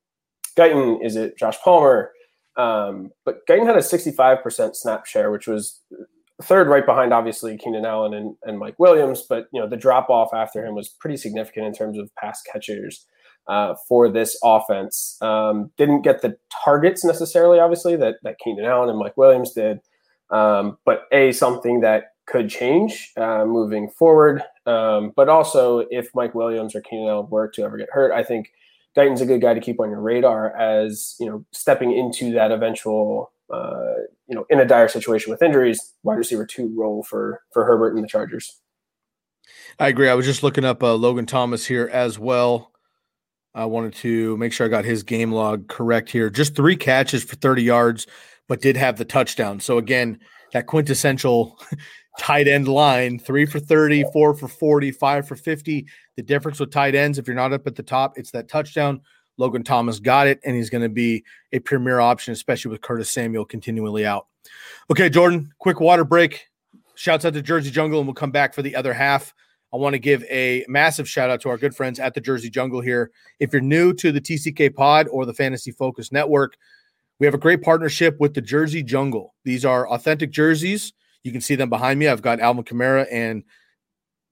Guyton? Is it Josh Palmer? Um, but Guyton had a 65% snap share, which was third right behind obviously Keenan Allen and, and Mike Williams, but you know the drop off after him was pretty significant in terms of pass catchers uh, for this offense. Um, didn't get the targets necessarily, obviously that that Keenan Allen and Mike Williams did, um, but a something that could change uh, moving forward. Um, but also, if Mike Williams or Keenan Allen were to ever get hurt, I think Guyton's a good guy to keep on your radar as you know stepping into that eventual uh, you know, in a dire situation with injuries, wide receiver two role for for Herbert and the Chargers. I agree. I was just looking up uh, Logan Thomas here as well. I wanted to make sure I got his game log correct here. Just three catches for 30 yards, but did have the touchdown. So again, that quintessential *laughs* tight end line three for 30, four for 40, five for 50. The difference with tight ends, if you're not up at the top, it's that touchdown. Logan Thomas got it, and he's going to be a premier option, especially with Curtis Samuel continually out. Okay, Jordan, quick water break. Shouts out to Jersey Jungle, and we'll come back for the other half. I want to give a massive shout out to our good friends at the Jersey Jungle here. If you're new to the TCK Pod or the Fantasy Focus Network, we have a great partnership with the Jersey Jungle. These are authentic jerseys. You can see them behind me. I've got Alvin Kamara and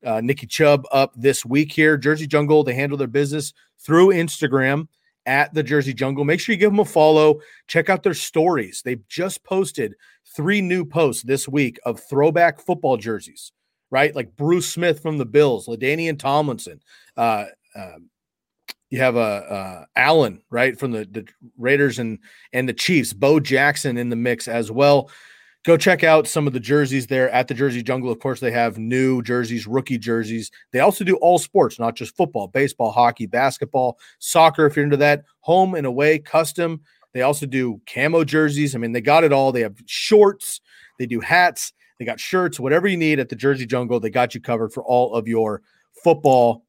uh, Nikki Chubb up this week here. Jersey Jungle, they handle their business through Instagram at the Jersey Jungle. Make sure you give them a follow. Check out their stories. They've just posted three new posts this week of throwback football jerseys, right? Like Bruce Smith from the Bills, LaDainian Tomlinson. Uh, uh, you have a uh, uh, Allen, right, from the, the Raiders and and the Chiefs. Bo Jackson in the mix as well go check out some of the jerseys there at the Jersey Jungle. Of course, they have new jerseys, rookie jerseys. They also do all sports, not just football, baseball, hockey, basketball, soccer, if you're into that, home and away, custom. They also do camo jerseys. I mean, they got it all. They have shorts, they do hats, they got shirts, whatever you need at the Jersey Jungle. They got you covered for all of your football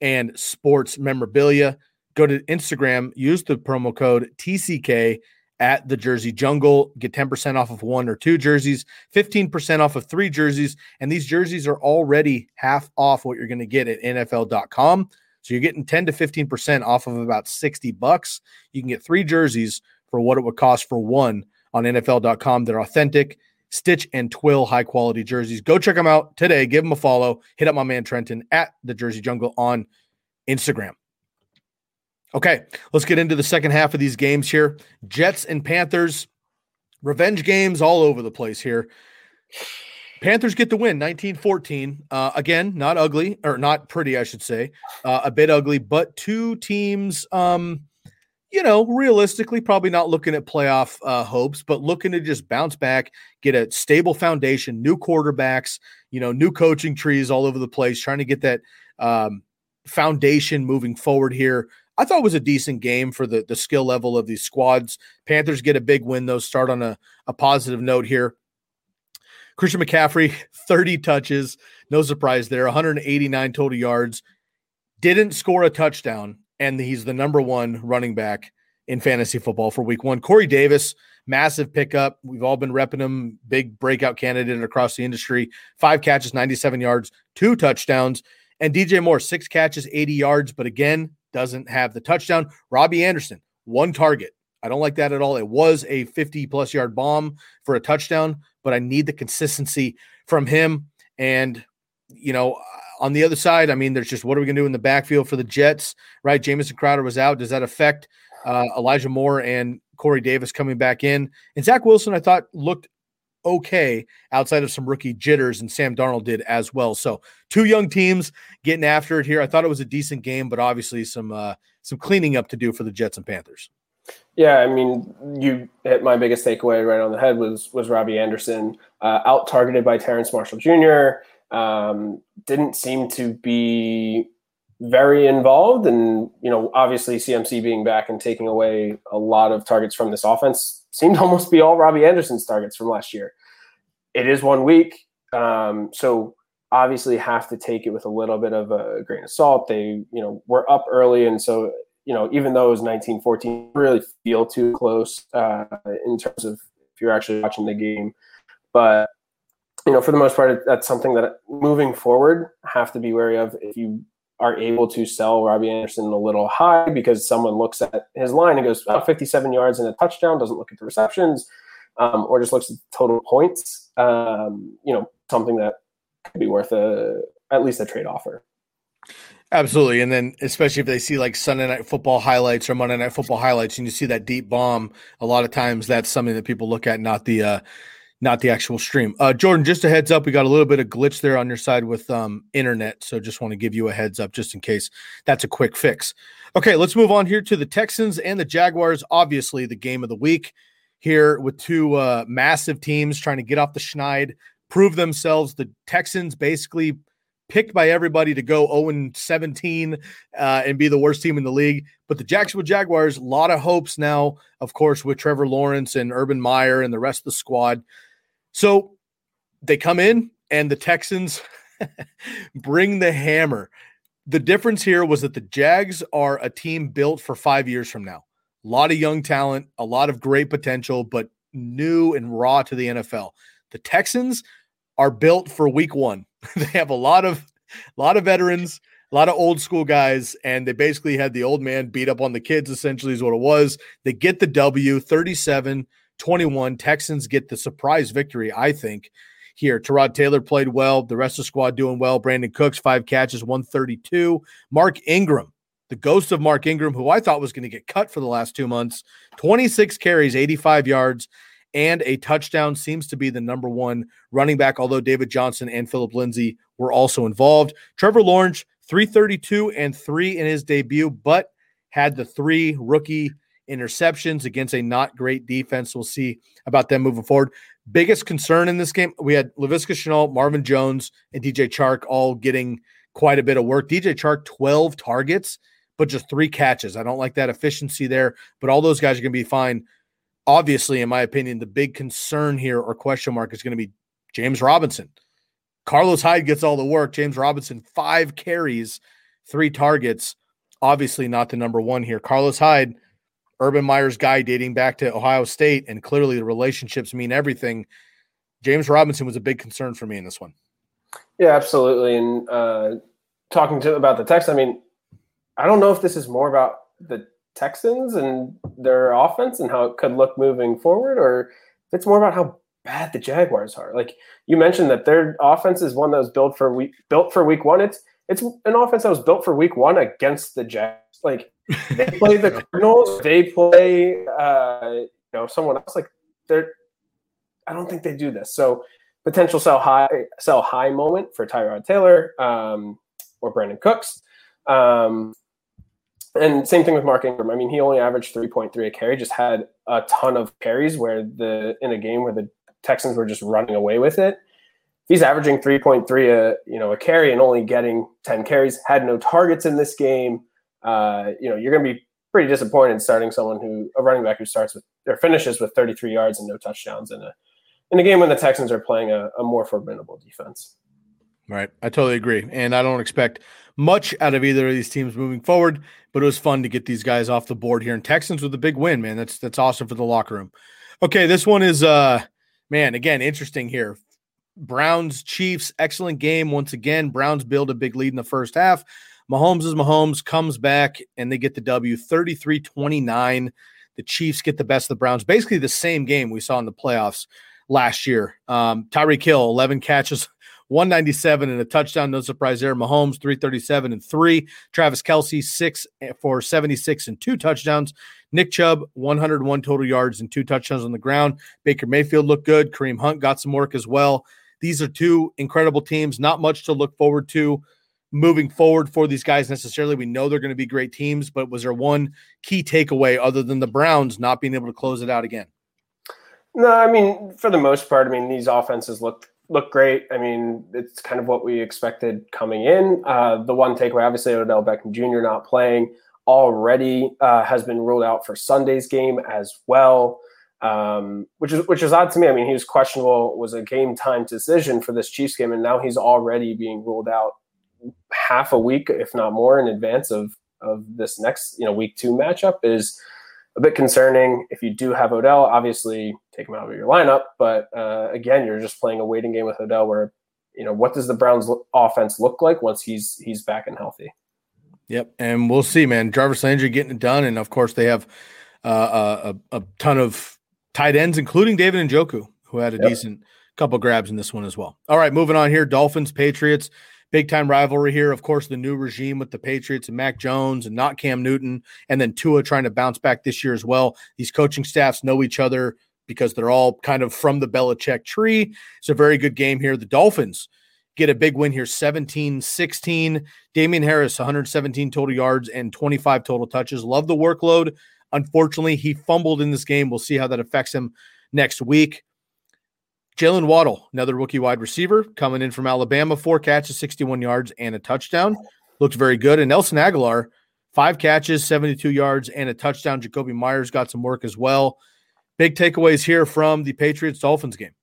and sports memorabilia. Go to Instagram, use the promo code TCK at the Jersey Jungle. Get 10% off of one or two jerseys, 15% off of three jerseys. And these jerseys are already half off what you're going to get at NFL.com. So you're getting 10 to 15% off of about 60 bucks. You can get three jerseys for what it would cost for one on NFL.com. They're authentic, stitch and twill high quality jerseys. Go check them out today. Give them a follow. Hit up my man Trenton at the Jersey Jungle on Instagram. Okay, let's get into the second half of these games here. Jets and Panthers, revenge games all over the place here. Panthers get the win 1914. Uh, again, not ugly or not pretty, I should say, uh, a bit ugly, but two teams, um, you know, realistically, probably not looking at playoff uh, hopes, but looking to just bounce back, get a stable foundation, new quarterbacks, you know, new coaching trees all over the place, trying to get that um, foundation moving forward here. I thought it was a decent game for the, the skill level of these squads. Panthers get a big win, though, start on a, a positive note here. Christian McCaffrey, *laughs* 30 touches, no surprise there, 189 total yards, didn't score a touchdown, and he's the number one running back in fantasy football for week one. Corey Davis, massive pickup. We've all been repping him, big breakout candidate across the industry. Five catches, 97 yards, two touchdowns. And DJ Moore, six catches, 80 yards. But again, doesn't have the touchdown. Robbie Anderson, one target. I don't like that at all. It was a 50 plus yard bomb for a touchdown, but I need the consistency from him. And, you know, on the other side, I mean, there's just what are we going to do in the backfield for the Jets, right? Jamison Crowder was out. Does that affect uh, Elijah Moore and Corey Davis coming back in? And Zach Wilson, I thought looked okay outside of some rookie jitters, and Sam Darnold did as well. So two young teams getting after it here. I thought it was a decent game, but obviously some uh, some cleaning up to do for the Jets and Panthers. Yeah, I mean, you hit my biggest takeaway right on the head was was Robbie Anderson uh, out targeted by Terrace Marshall Jr. Um, didn't seem to be very involved. And, you know, obviously CMC being back and taking away a lot of targets from this offense seemed *laughs* almost be all Robbie Anderson's targets from last year. It is one week. Um, so obviously have to take it with a little bit of a grain of salt. They, you know, were up early. And so, you know, even though it was 19 14, really feel too close uh, in terms of if you're actually watching the game. But, you know, for the most part, that's something that moving forward have to be wary of if you are able to sell Robbie Anderson a little high because someone looks at his line and goes, oh, 57 yards and a touchdown, doesn't look at the receptions, um, or just looks at total points. Um, you know, something that could be worth a at least a trade offer. Absolutely. And then especially if they see like Sunday night football highlights or Monday night football highlights and you see that deep bomb, a lot of times that's something that people look at, not the uh not the actual stream. Uh Jordan, just a heads up, we got a little bit of glitch there on your side with um internet. So just want to give you a heads up just in case that's a quick fix. Okay, let's move on here to the Texans and the Jaguars. Obviously, the game of the week here with two uh massive teams trying to get off the schneid prove themselves. The Texans basically picked by everybody to go 0 17 uh, and be the worst team in the league. But the Jacksonville Jaguars, a lot of hopes now, of course, with Trevor Lawrence and Urban Meyer and the rest of the squad. So they come in, and the Texans *laughs* bring the hammer. The difference here was that the Jags are a team built for five years from now. A lot of young talent, a lot of great potential, but new and raw to the NFL. The Texans are built for week one. *laughs* they have a lot of a lot of veterans, a lot of old school guys, and they basically had the old man beat up on the kids, essentially, is what it was. They get the W 37 21. Texans get the surprise victory, I think, here. Tyrod Taylor played well. The rest of the squad doing well. Brandin Cooks, five catches, 132. Mark Ingram, the ghost of Mark Ingram, who I thought was going to get cut for the last two months, 26 carries, 85 yards and a touchdown seems to be the number one running back, although David Johnson and Phillip Lindsay were also involved. Trevor Lawrence, 332 and three in his debut, but had the three rookie interceptions against a not great defense. We'll see about them moving forward. Biggest concern in this game, we had Laviska Shenault, Marvin Jones, and DJ Chark all getting quite a bit of work. DJ Chark, 12 targets, but just three catches. I don't like that efficiency there, but all those guys are going to be fine obviously, in my opinion, the big concern here or question mark is going to be James Robinson. Carlos Hyde gets all the work. James Robinson, five carries, three targets. Obviously, not the number one here. Carlos Hyde, Urban Meyer's guy dating back to Ohio State, and clearly the relationships mean everything. James Robinson was a big concern for me in this one. Yeah, absolutely. And uh, talking to about the text, I mean, I don't know if this is more about the Texans and their offense and how it could look moving forward, or it's more about how bad the Jaguars are. Like you mentioned that their offense is one that was built for week built for week one. It's it's an offense that was built for week one against the Jags. Like they play the *laughs* Cardinals, they play uh, you know someone else. Like they're I don't think they do this. So potential sell high sell high moment for Tyrod Taylor um, or Brandin Cooks. Um, and same thing with Mark Ingram. I mean, he only averaged 3.3 a carry, just had a ton of carries where the in a game where the Texans were just running away with it. He's averaging 3.3 a you know a carry and only getting 10 carries. Had no targets in this game. Uh, you know, you're going to be pretty disappointed starting someone who a running back who starts with or finishes with 33 yards and no touchdowns in a in a game when the Texans are playing a, a more formidable defense. Right. I totally agree. And I don't expect much out of either of these teams moving forward, but it was fun to get these guys off the board here. And Texans with a big win, man. That's that's awesome for the locker room. Okay, this one is uh man, again, interesting here. Browns Chiefs, excellent game once again. Browns build a big lead in the first half. Mahomes is Mahomes comes back and they get the W 33-29. The Chiefs get the best of the Browns. Basically the same game we saw in the playoffs last year. Um, Tyreek Hill, 11 catches, *laughs* 197 and a touchdown. No surprise there. Mahomes, 337 and three. Travis Kelce, six for 76 and two touchdowns. Nick Chubb, 101 total yards and two touchdowns on the ground. Baker Mayfield looked good. Kareem Hunt got some work as well. These are two incredible teams. Not much to look forward to moving forward for these guys necessarily. We know they're going to be great teams, but was there one key takeaway other than the Browns not being able to close it out again? No, I mean, for the most part, I mean, these offenses looked look great. I mean, it's kind of what we expected coming in. Uh, the one takeaway, obviously, Odell Beckham Jr. not playing already uh, has been ruled out for Sunday's game as well, um, which is which is odd to me. I mean, he was questionable, was a game time decision for this Chiefs game, and now he's already being ruled out half a week, if not more, in advance of of this next you know week two matchup is a bit concerning. If you do have Odell, obviously take him out of your lineup. But uh, again, you're just playing a waiting game with Odell, where you know what does the Browns offense look like once he's he's back and healthy. Yep, and we'll see, man. Jarvis Landry getting it done, and of course they have uh, a, a ton of tight ends, including David Njoku, who had a yep. decent couple grabs in this one as well. All right, moving on here. Dolphins, Patriots big time rivalry here. Of course, the new regime with the Patriots and Mac Jones and not Cam Newton, and then Tua trying to bounce back this year as well. These coaching staffs know each other because they're all kind of from the Belichick tree. It's a very good game here. The Dolphins get a big win here 17 16. Damien Harris, 117 total yards and 25 total touches. Love the workload. Unfortunately, he fumbled in this game. We'll see how that affects him next week. Jaylen Waddle, another rookie wide receiver coming in from Alabama, four catches, 61 yards, and a touchdown. Looked very good. And Nelson Agholor, five catches, 72 yards, and a touchdown. Jakobi Meyers got some work as well. Big takeaways here from the Patriots Dolphins game.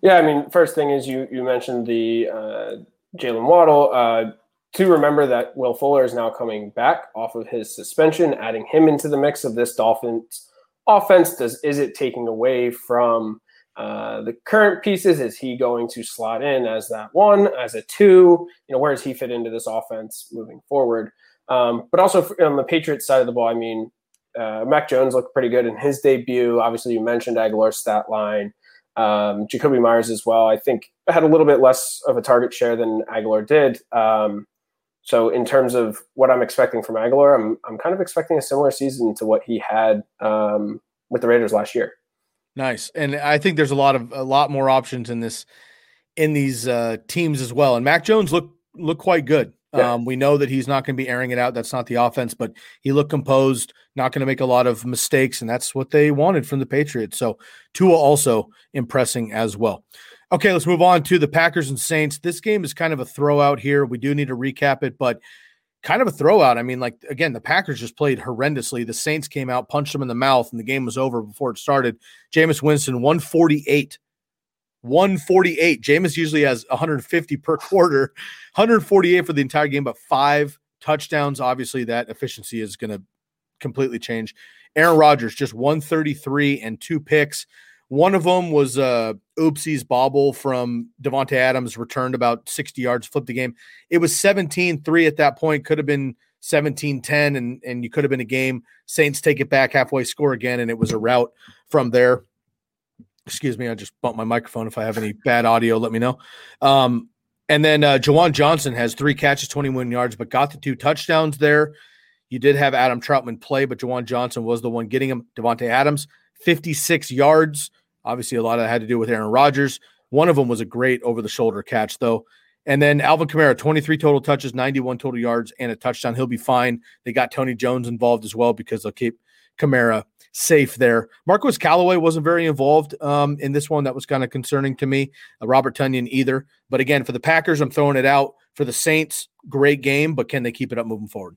Yeah, I mean, first thing is you you mentioned the uh, Jaylen Waddle. Uh, to remember that Will Fuller is now coming back off of his suspension, adding him into the mix of this Dolphins offense. Does is it taking away from uh, the current pieces is he going to slot in as that one, as a two? You know, where does he fit into this offense moving forward? Um, but also on the Patriots side of the ball, I mean, uh, Mac Jones looked pretty good in his debut. Obviously, you mentioned Agholor's stat line. Um, Jakobi Meyers as well. I think had a little bit less of a target share than Agholor did. Um, so in terms of what I'm expecting from Agholor, I'm I'm kind of expecting a similar season to what he had um, with the Raiders last year. Nice. And I think there's a lot of a lot more options in this in these uh, teams as well. And Mac Jones looked looked quite good. Yeah. Um, we know that he's not going to be airing it out. That's not the offense, but he looked composed, not going to make a lot of mistakes, and that's what they wanted from the Patriots. So Tua also impressing as well. Okay, let's move on to the Packers and Saints. This game is kind of a throwout here. We do need to recap it, but kind of a throwout. I mean, like again, the Packers just played horrendously. The Saints came out, punched them in the mouth, and the game was over before it started. Jameis Winston, 148. 148. Jameis usually has 150 per *laughs* quarter, 148 for the entire game, but five touchdowns. Obviously, that efficiency is going to completely change. Aaron Rodgers, just 133 and two picks. One of them was uh oopsies bobble from Davante Adams returned about 60 yards, flipped the game. It was 17-3 at that point, could have been 17-10 and and you could have been a game. Saints take it back halfway, score again and it was a route from there. Excuse me, I just bumped my microphone. If I have any bad audio, let me know. Um, and then uh, Juwan Johnson has three catches, 21 yards, but got the two touchdowns there. You did have Adam Trautman play, but Juwan Johnson was the one getting him. Davante Adams, 56 yards. Obviously, a lot of that had to do with Aaron Rodgers. One of them was a great over the shoulder catch, though. And then Alvin Kamara, 23 total touches, 91 total yards, and a touchdown. He'll be fine. They got Tony Jones involved as well because they'll keep Kamara safe there. Marquez Callaway wasn't very involved um, in this one. That was kind of concerning to me. Uh, Robert Tonyan either. But again, for the Packers, I'm throwing it out. For the Saints, great game, but can they keep it up moving forward?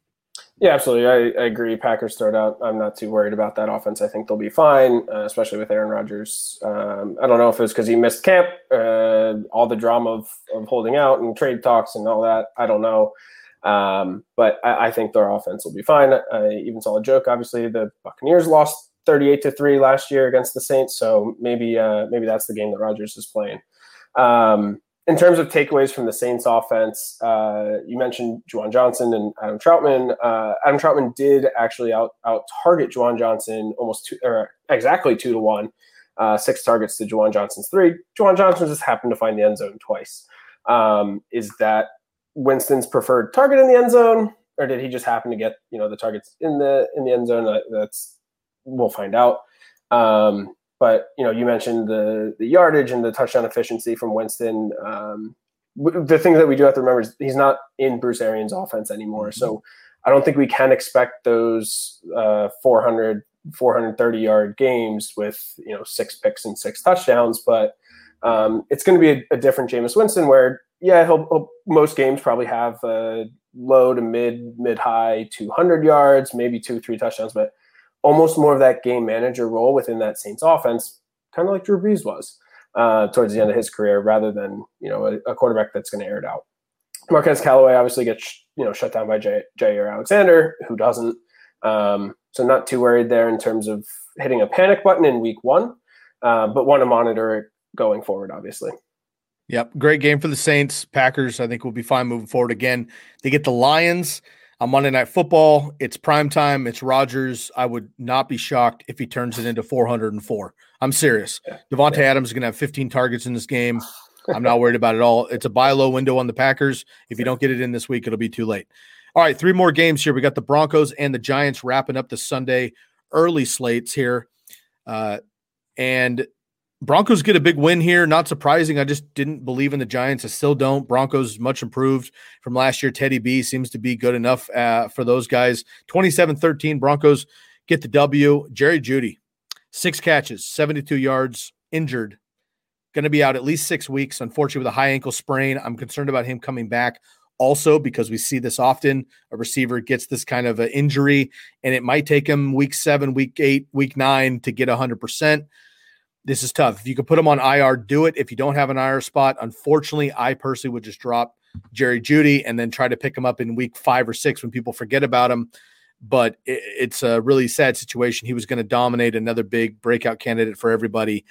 Yeah, absolutely. I, I, agree. Packers start out. I'm not too worried about that offense. I think they'll be fine, uh, especially with Aaron Rodgers. Um, I don't know if it was because he missed camp, uh, all the drama of, of holding out and trade talks and all that. I don't know. Um, but I, I, think their offense will be fine. I even saw a joke. Obviously, the Buccaneers lost 38 to three last year against the Saints, so maybe uh, maybe that's the game that Rodgers is playing. Um, in terms of takeaways from the Saints offense, uh, you mentioned Juwan Johnson and Adam Trautman. Uh, Adam Trautman did actually out out target Juwan Johnson almost two or exactly two to one, uh, six targets to Juwan Johnson's three. Juwan Johnson just happened to find the end zone twice. Um, is that Winston's preferred target in the end zone, or did he just happen to get you know the targets in the in the end zone? That's we'll find out. Um, but you know, you mentioned the the yardage and the touchdown efficiency from Winston. Um, the thing that we do have to remember is he's not in Bruce Arians' offense anymore. Mm-hmm. So I don't think we can expect those uh, 400, 430 yard games with you know six picks and six touchdowns. But Um, it's going to be a, a, different Jameis Winston, where yeah, he'll, he'll, most games probably have a low to mid mid high 200 yards, maybe two three touchdowns, but almost more of that game manager role within that Saints offense, kind of like Drew Brees was uh, towards the end of his career, rather than you know a, a quarterback that's going to air it out. Marquez Callaway obviously gets you know shut down by J- Jaire Alexander, who doesn't. Um, so not too worried there in terms of hitting a panic button in week one, uh, but want to monitor it going forward, obviously. Yep, great game for the Saints. Packers, I think, will be fine moving forward. Again, they get the Lions on Monday Night Football. It's prime time. It's Rodgers. I would not be shocked if he turns it into 404. I'm serious. Davante yeah. Adams is going to have 15 targets in this game. I'm not worried about it all. It's a buy low window on the Packers. If you don't get it in this week, it'll be too late. All right, three more games here. We got the Broncos and the Giants wrapping up the Sunday early slates here. Uh, and Broncos get a big win here. Not surprising. I just didn't believe in the Giants. I still don't. Broncos much improved from last year. Teddy B seems to be good enough uh, for those guys. 27 13. Broncos get the W. Jerry Jeudy, six catches, 72 yards, injured. Going to be out at least six weeks, unfortunately, with a high ankle sprain. I'm concerned about him coming back also because we see this often. A receiver gets this kind of an injury, and it might take him week seven, week eight, week nine to get 100% this is tough. If you could put him on IR, do it. If you don't have an IR spot, unfortunately, I personally would just drop Jerry Jeudy and then try to pick him up in week five or six when people forget about him. But it, it's a really sad situation. He was going to dominate another big breakout candidate for everybody.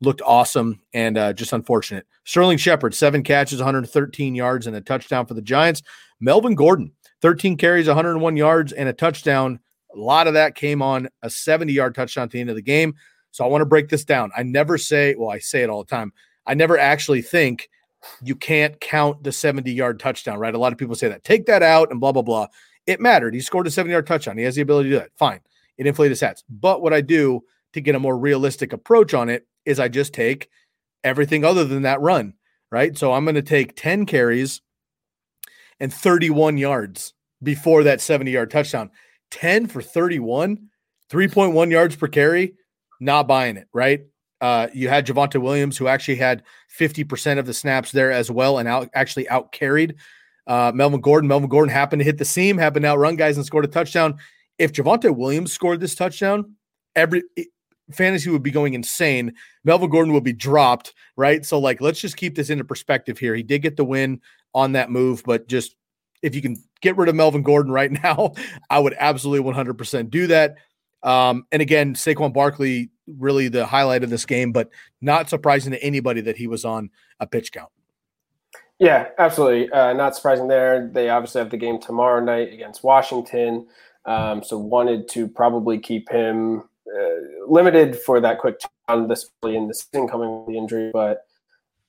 Looked awesome and uh, just unfortunate. Sterling Shepard, seven catches, 113 yards, and a touchdown for the Giants. Melvin Gordon, 13 carries, 101 yards, and a touchdown. A lot of that came on a 70 yard touchdown at the end of the game. So I want to break this down. I never say, well, I say it all the time. I never actually think you can't count the 70 yard touchdown, right? A lot of people say that. Take that out and blah, blah, blah. It mattered. He scored a 70 yard touchdown. He has the ability to do that. Fine. It inflated his stats. But what I do to get a more realistic approach on it is I just take everything other than that run, right? So I'm going to take 10 carries and 31 yards before that 70 yard touchdown. 10 for 31, 3.1 yards per carry not buying it, right? Uh, you had Javonte Williams, who actually had 50% of the snaps there as well and out, actually out carried uh, Melvin Gordon. Melvin Gordon happened to hit the seam, happened to outrun guys and scored a touchdown. If Javonte Williams scored this touchdown, every fantasy would be going insane. Melvin Gordon will be dropped, right? So, like, let's just keep this into perspective here. He did get the win on that move, but just if you can get rid of Melvin Gordon right *laughs* now, I would absolutely 100% do that. Um, and again, Saquon Barkley really the highlight of this game, but not surprising to anybody that he was on a pitch count. Yeah, absolutely. Uh, not surprising there. They obviously have the game tomorrow night against Washington. Um, so wanted to probably keep him uh, limited for that quick turn this early in the season coming with the injury, but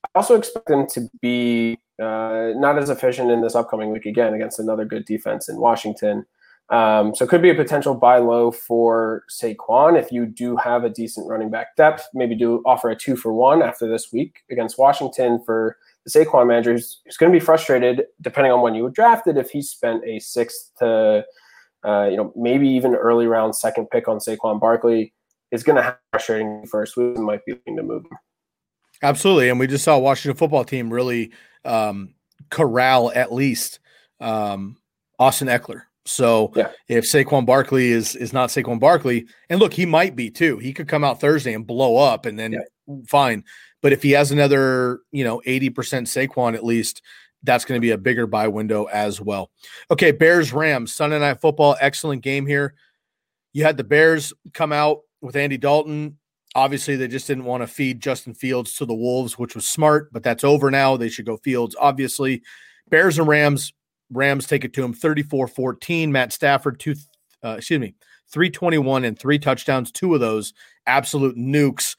I also expect them to be uh, not as efficient in this upcoming week again against another good defense in Washington. Um, so it could be a potential buy low for Saquon if you do have a decent running back depth. Maybe do offer a two for one after this week against Washington for the Saquon manager who's, who's going to be frustrated depending on when you drafted if he spent a sixth to uh, you know maybe even early round second pick on Saquon Barkley is going to have frustrating first week and might be looking to move. Absolutely, and we just saw Washington football team really um, corral at least um, Austin Ekeler so yeah. if Saquon Barkley is is not Saquon Barkley, and look, he might be too. He could come out Thursday and blow up, and then yeah. fine. But if he has another, you know, eighty percent Saquon at least, that's going to be a bigger buy window as well. Okay, Bears Rams Sunday Night Football, excellent game here. You had the Bears come out with Andy Dalton. Obviously, they just didn't want to feed Justin Fields to the Wolves, which was smart, but that's over now. They should go Fields, obviously. Bears and Rams Rams take it to him 34 14. Matt Stafford, two, uh, excuse me, 321 and three touchdowns, two of those absolute nukes.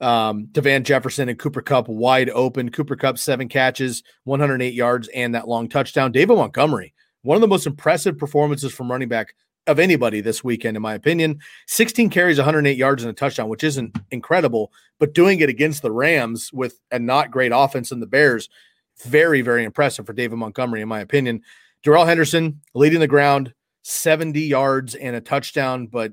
Um, to Van Jefferson and Cooper Kupp wide open. Cooper Kupp, seven catches, 108 yards, and that long touchdown. David Montgomery, one of the most impressive performances from running back of anybody this weekend, in my opinion. 16 carries, 108 yards, and a touchdown, which isn't incredible, but doing it against the Rams with a not great offense in the Bears very, very impressive for David Montgomery, in my opinion. Darrell Henderson leading the ground, 70 yards and a touchdown, but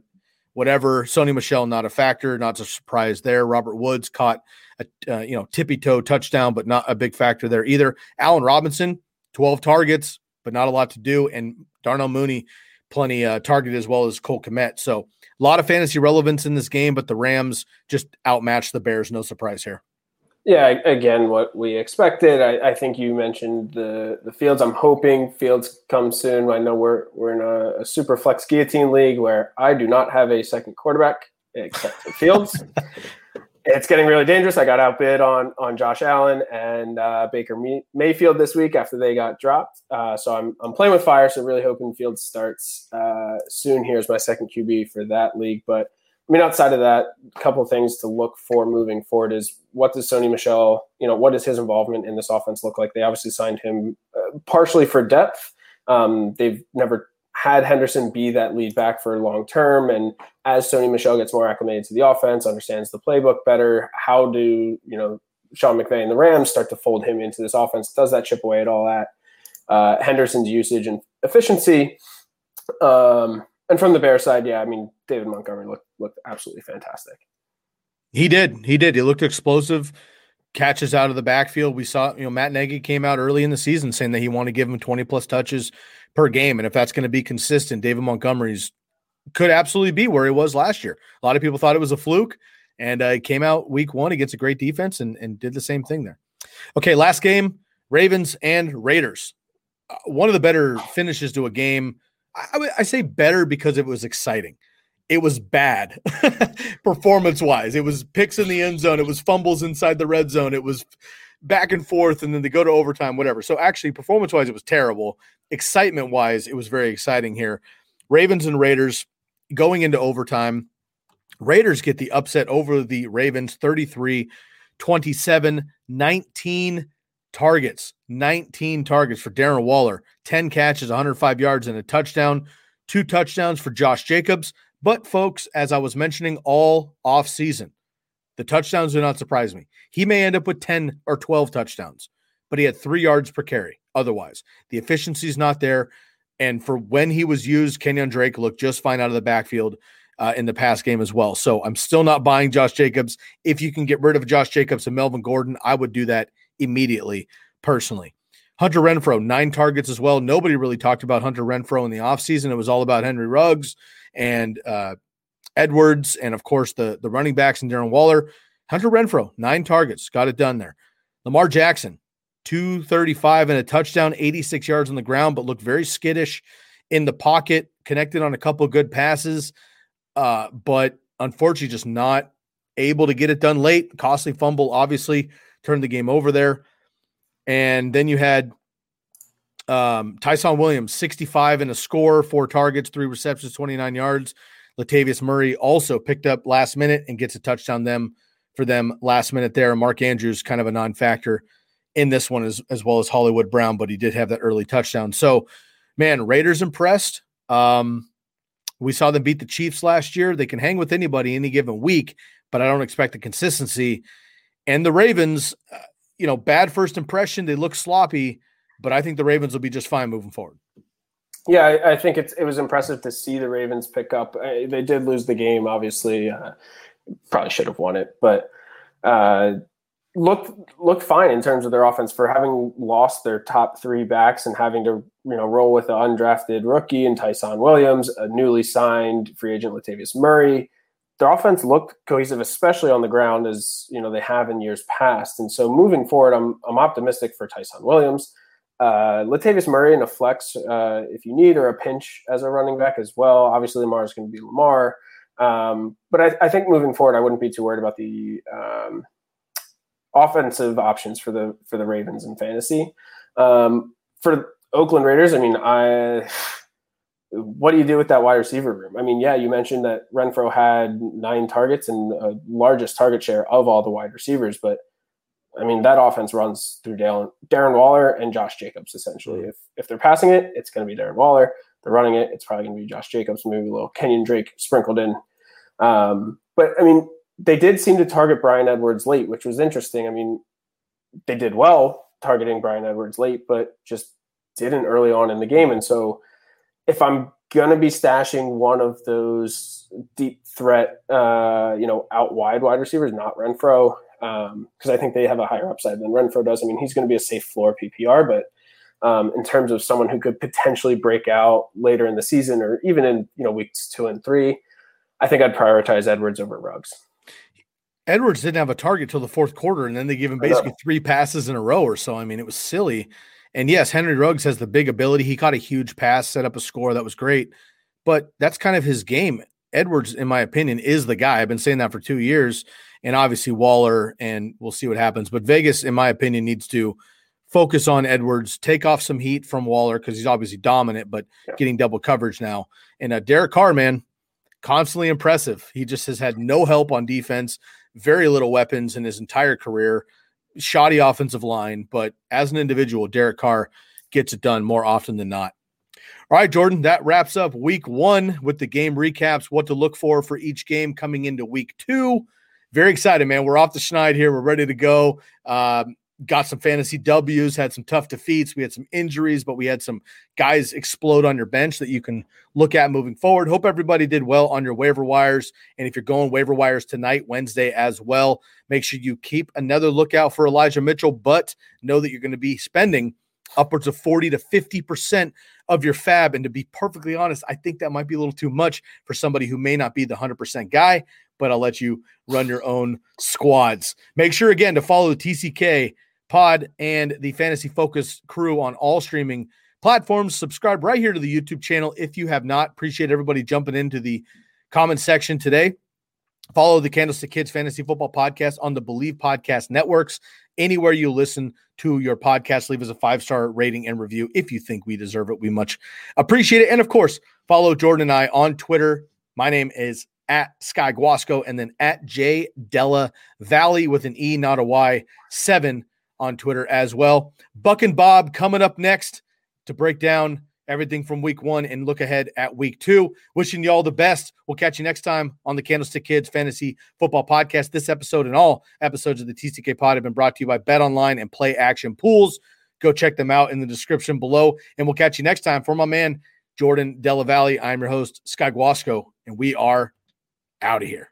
whatever. Sony Michel not a factor, not a surprise there. Robert Woods caught a uh, you know tippy toe touchdown, but not a big factor there either. Allen Robinson, 12 targets, but not a lot to do, and Darnell Mooney plenty uh, targeted as well as Cole Kmet. So a lot of fantasy relevance in this game, but the Rams just outmatched the Bears. No surprise here. Yeah, again, what we expected. I, I, think you mentioned the the Fields. I'm hoping Fields come soon. I know we're we're in a, a, super flex guillotine league where I do not have a second quarterback except for Fields. *laughs* it's getting really dangerous. I got outbid on on Josh Allen and uh, Baker Mayfield this week after they got dropped. Uh, so I'm I'm playing with fire. So really hoping Fields starts uh, soon. Here's my second QB for that league, but I mean, outside of that, a couple of things to look for moving forward is what does Sony Michel, you know, what does his involvement in this offense look like? They obviously signed him uh, partially for depth. Um, they've never had Henderson be that lead back for long term. And as Sony Michel gets more acclimated to the offense, understands the playbook better, how do, you know, Sean McVay and the Rams start to fold him into this offense? Does that chip away at all at uh, Henderson's usage and efficiency? Um, and from the Bear side, yeah, I mean, David Montgomery looked looked absolutely fantastic. He did. He did. He looked explosive. Catches out of the backfield. We saw, you know, Matt Nagy came out early in the season saying that he wanted to give him 20 plus touches per game. And if that's going to be consistent, David Montgomery's could absolutely be where he was last year. A lot of people thought it was a fluke. And uh, he came out week one against a great defense and, and did the same thing there. Okay, last game Ravens and Raiders. Uh, one of the better finishes to a game. I, I say better because it was exciting it was bad *laughs* performance wise. It was picks in the end zone. It was fumbles inside the red zone. It was back and forth, and then they go to overtime, whatever. So actually, performance wise, it was terrible. Excitement wise, it was very exciting here. Ravens and Raiders going into overtime. Raiders get the upset over the Ravens 33 27, 19 targets, 19 targets for Darren Waller, 10 catches, 105 yards, and a touchdown. Two touchdowns for Josh Jacobs. But folks, as I was mentioning all off season, the touchdowns do not surprise me. He may end up with 10 or 12 touchdowns, but he had three yards per carry. Otherwise, the efficiency is not there. And for when he was used, Kenyan Drake looked just fine out of the backfield uh, in the pass game as well. So I'm still not buying Josh Jacobs. If you can get rid of Josh Jacobs and Melvin Gordon, I would do that immediately, personally. Hunter Renfrow, nine targets as well. Nobody really talked about Hunter Renfrow in the offseason. It was all about Henry Ruggs and uh, Edwards, and of course the the running backs and Darren Waller. Hunter Renfrow, nine targets, got it done there. Lamar Jackson, 235 and a touchdown, 86 yards on the ground, but looked very skittish in the pocket, connected on a couple good passes, uh, but unfortunately just not able to get it done late. Costly fumble, obviously, turned the game over there. And then you had um, Ty'Son Williams, 65 and a score, four targets, three receptions, 29 yards. Latavius Murray also picked up last minute and gets a touchdown them for them last minute there. Mark Andrews kind of a non-factor in this one as, as well as Hollywood Brown, but he did have that early touchdown. So, man, Raiders impressed. Um, we saw them beat the Chiefs last year. They can hang with anybody any given week, but I don't expect the consistency. And the Ravens, uh, you know, bad first impression. They look sloppy but I think the Ravens will be just fine moving forward. Yeah, I, I think it's it was impressive to see the Ravens pick up. Uh, they did lose the game, obviously. Uh, probably should have won it, but uh, looked looked fine in terms of their offense for having lost their top three backs and having to you know roll with an undrafted rookie and Ty'Son Williams, a newly signed free agent Latavius Murray. Their offense looked cohesive, especially on the ground, as you know they have in years past. And so moving forward, I'm I'm optimistic for Ty'Son Williams uh, Latavius Murray in a flex uh, if you need, or a pinch as a running back as well. Obviously, Lamar is going to be Lamar. Um, but I, I, think moving forward, I wouldn't be too worried about the um, offensive options for the for the Ravens in fantasy. Um, for Oakland Raiders, I mean, I what do you do with that wide receiver room? I mean, yeah, you mentioned that Renfrow had nine targets and the largest target share of all the wide receivers, but I mean, that offense runs through Darren, Darren Waller and Josh Jacobs essentially. Mm-hmm. If if they're passing it, it's going to be Darren Waller. If they're running it, it's probably going to be Josh Jacobs, maybe a little Kenyan Drake sprinkled in. Um, but I mean, they did seem to target Bryan Edwards late, which was interesting. I mean, they did well targeting Bryan Edwards late, but just didn't early on in the game. And so if I'm going to be stashing one of those deep threat, uh, you know, out wide wide receivers, not Renfrow, because um, I think they have a higher upside than Renfrow does. I mean, he's going to be a safe floor PPR, but um, in terms of someone who could potentially break out later in the season or even in you know weeks two and three, I think I'd prioritize Edwards over Ruggs. Edwards didn't have a target till the fourth quarter, and then they give him basically three passes in a row or so. I mean, it was silly. And yes, Henry Ruggs has the big ability. He caught a huge pass, set up a score that was great, but that's kind of his game. Edwards, in my opinion, is the guy. I've been saying that for two years, and obviously Waller, and we'll see what happens. But Vegas, in my opinion, needs to focus on Edwards, take off some heat from Waller because he's obviously dominant, but yeah. getting double coverage now. And uh, Derek Carr, man, constantly impressive. He just has had no help on defense, very little weapons in his entire career, shoddy offensive line. But as an individual, Derek Carr gets it done more often than not. All right, Jordan, that wraps up week one with the game recaps, what to look for for each game coming into week two. Very excited, man. We're off the schneid here. We're ready to go. Um, got some fantasy W's, had some tough defeats. We had some injuries, but we had some guys explode on your bench that you can look at moving forward. Hope everybody did well on your waiver wires. And if you're going waiver wires tonight, Wednesday as well, make sure you keep another lookout for Elijah Mitchell, but know that you're going to be spending upwards of 40 to 50% of your FAAB. And to be perfectly honest, I think that might be a little too much for somebody who may not be the 100% guy, but I'll let you run your own squads. Make sure again to follow the TCK pod and the Fantasy Focus crew on all streaming platforms. Subscribe right here to the YouTube channel if you have not. Appreciate everybody jumping into the comment section today. Follow the Candlestick Kids Fantasy Football Podcast on the Bleav Podcast networks. Anywhere you listen to your podcast, leave us a five star rating and review if you think we deserve it. We much appreciate it. And of course, follow Jordan and I on Twitter. My name is at Sky Guasco and then at J Della Valle with an E, not a Y, seven on Twitter as well. Buck and Bob coming up next to break down everything from week one and look ahead at week two. Wishing you all the best. We'll catch you next time on the Candlestick Kids Fantasy Football Podcast. This episode and all episodes of the TCK Pod have been brought to you by BetOnline and Play Action Pools. Go check them out in the description below. And we'll catch you next time. For my man, Jordan Della Valle, I'm your host, Sky Guasco, and we are out of here.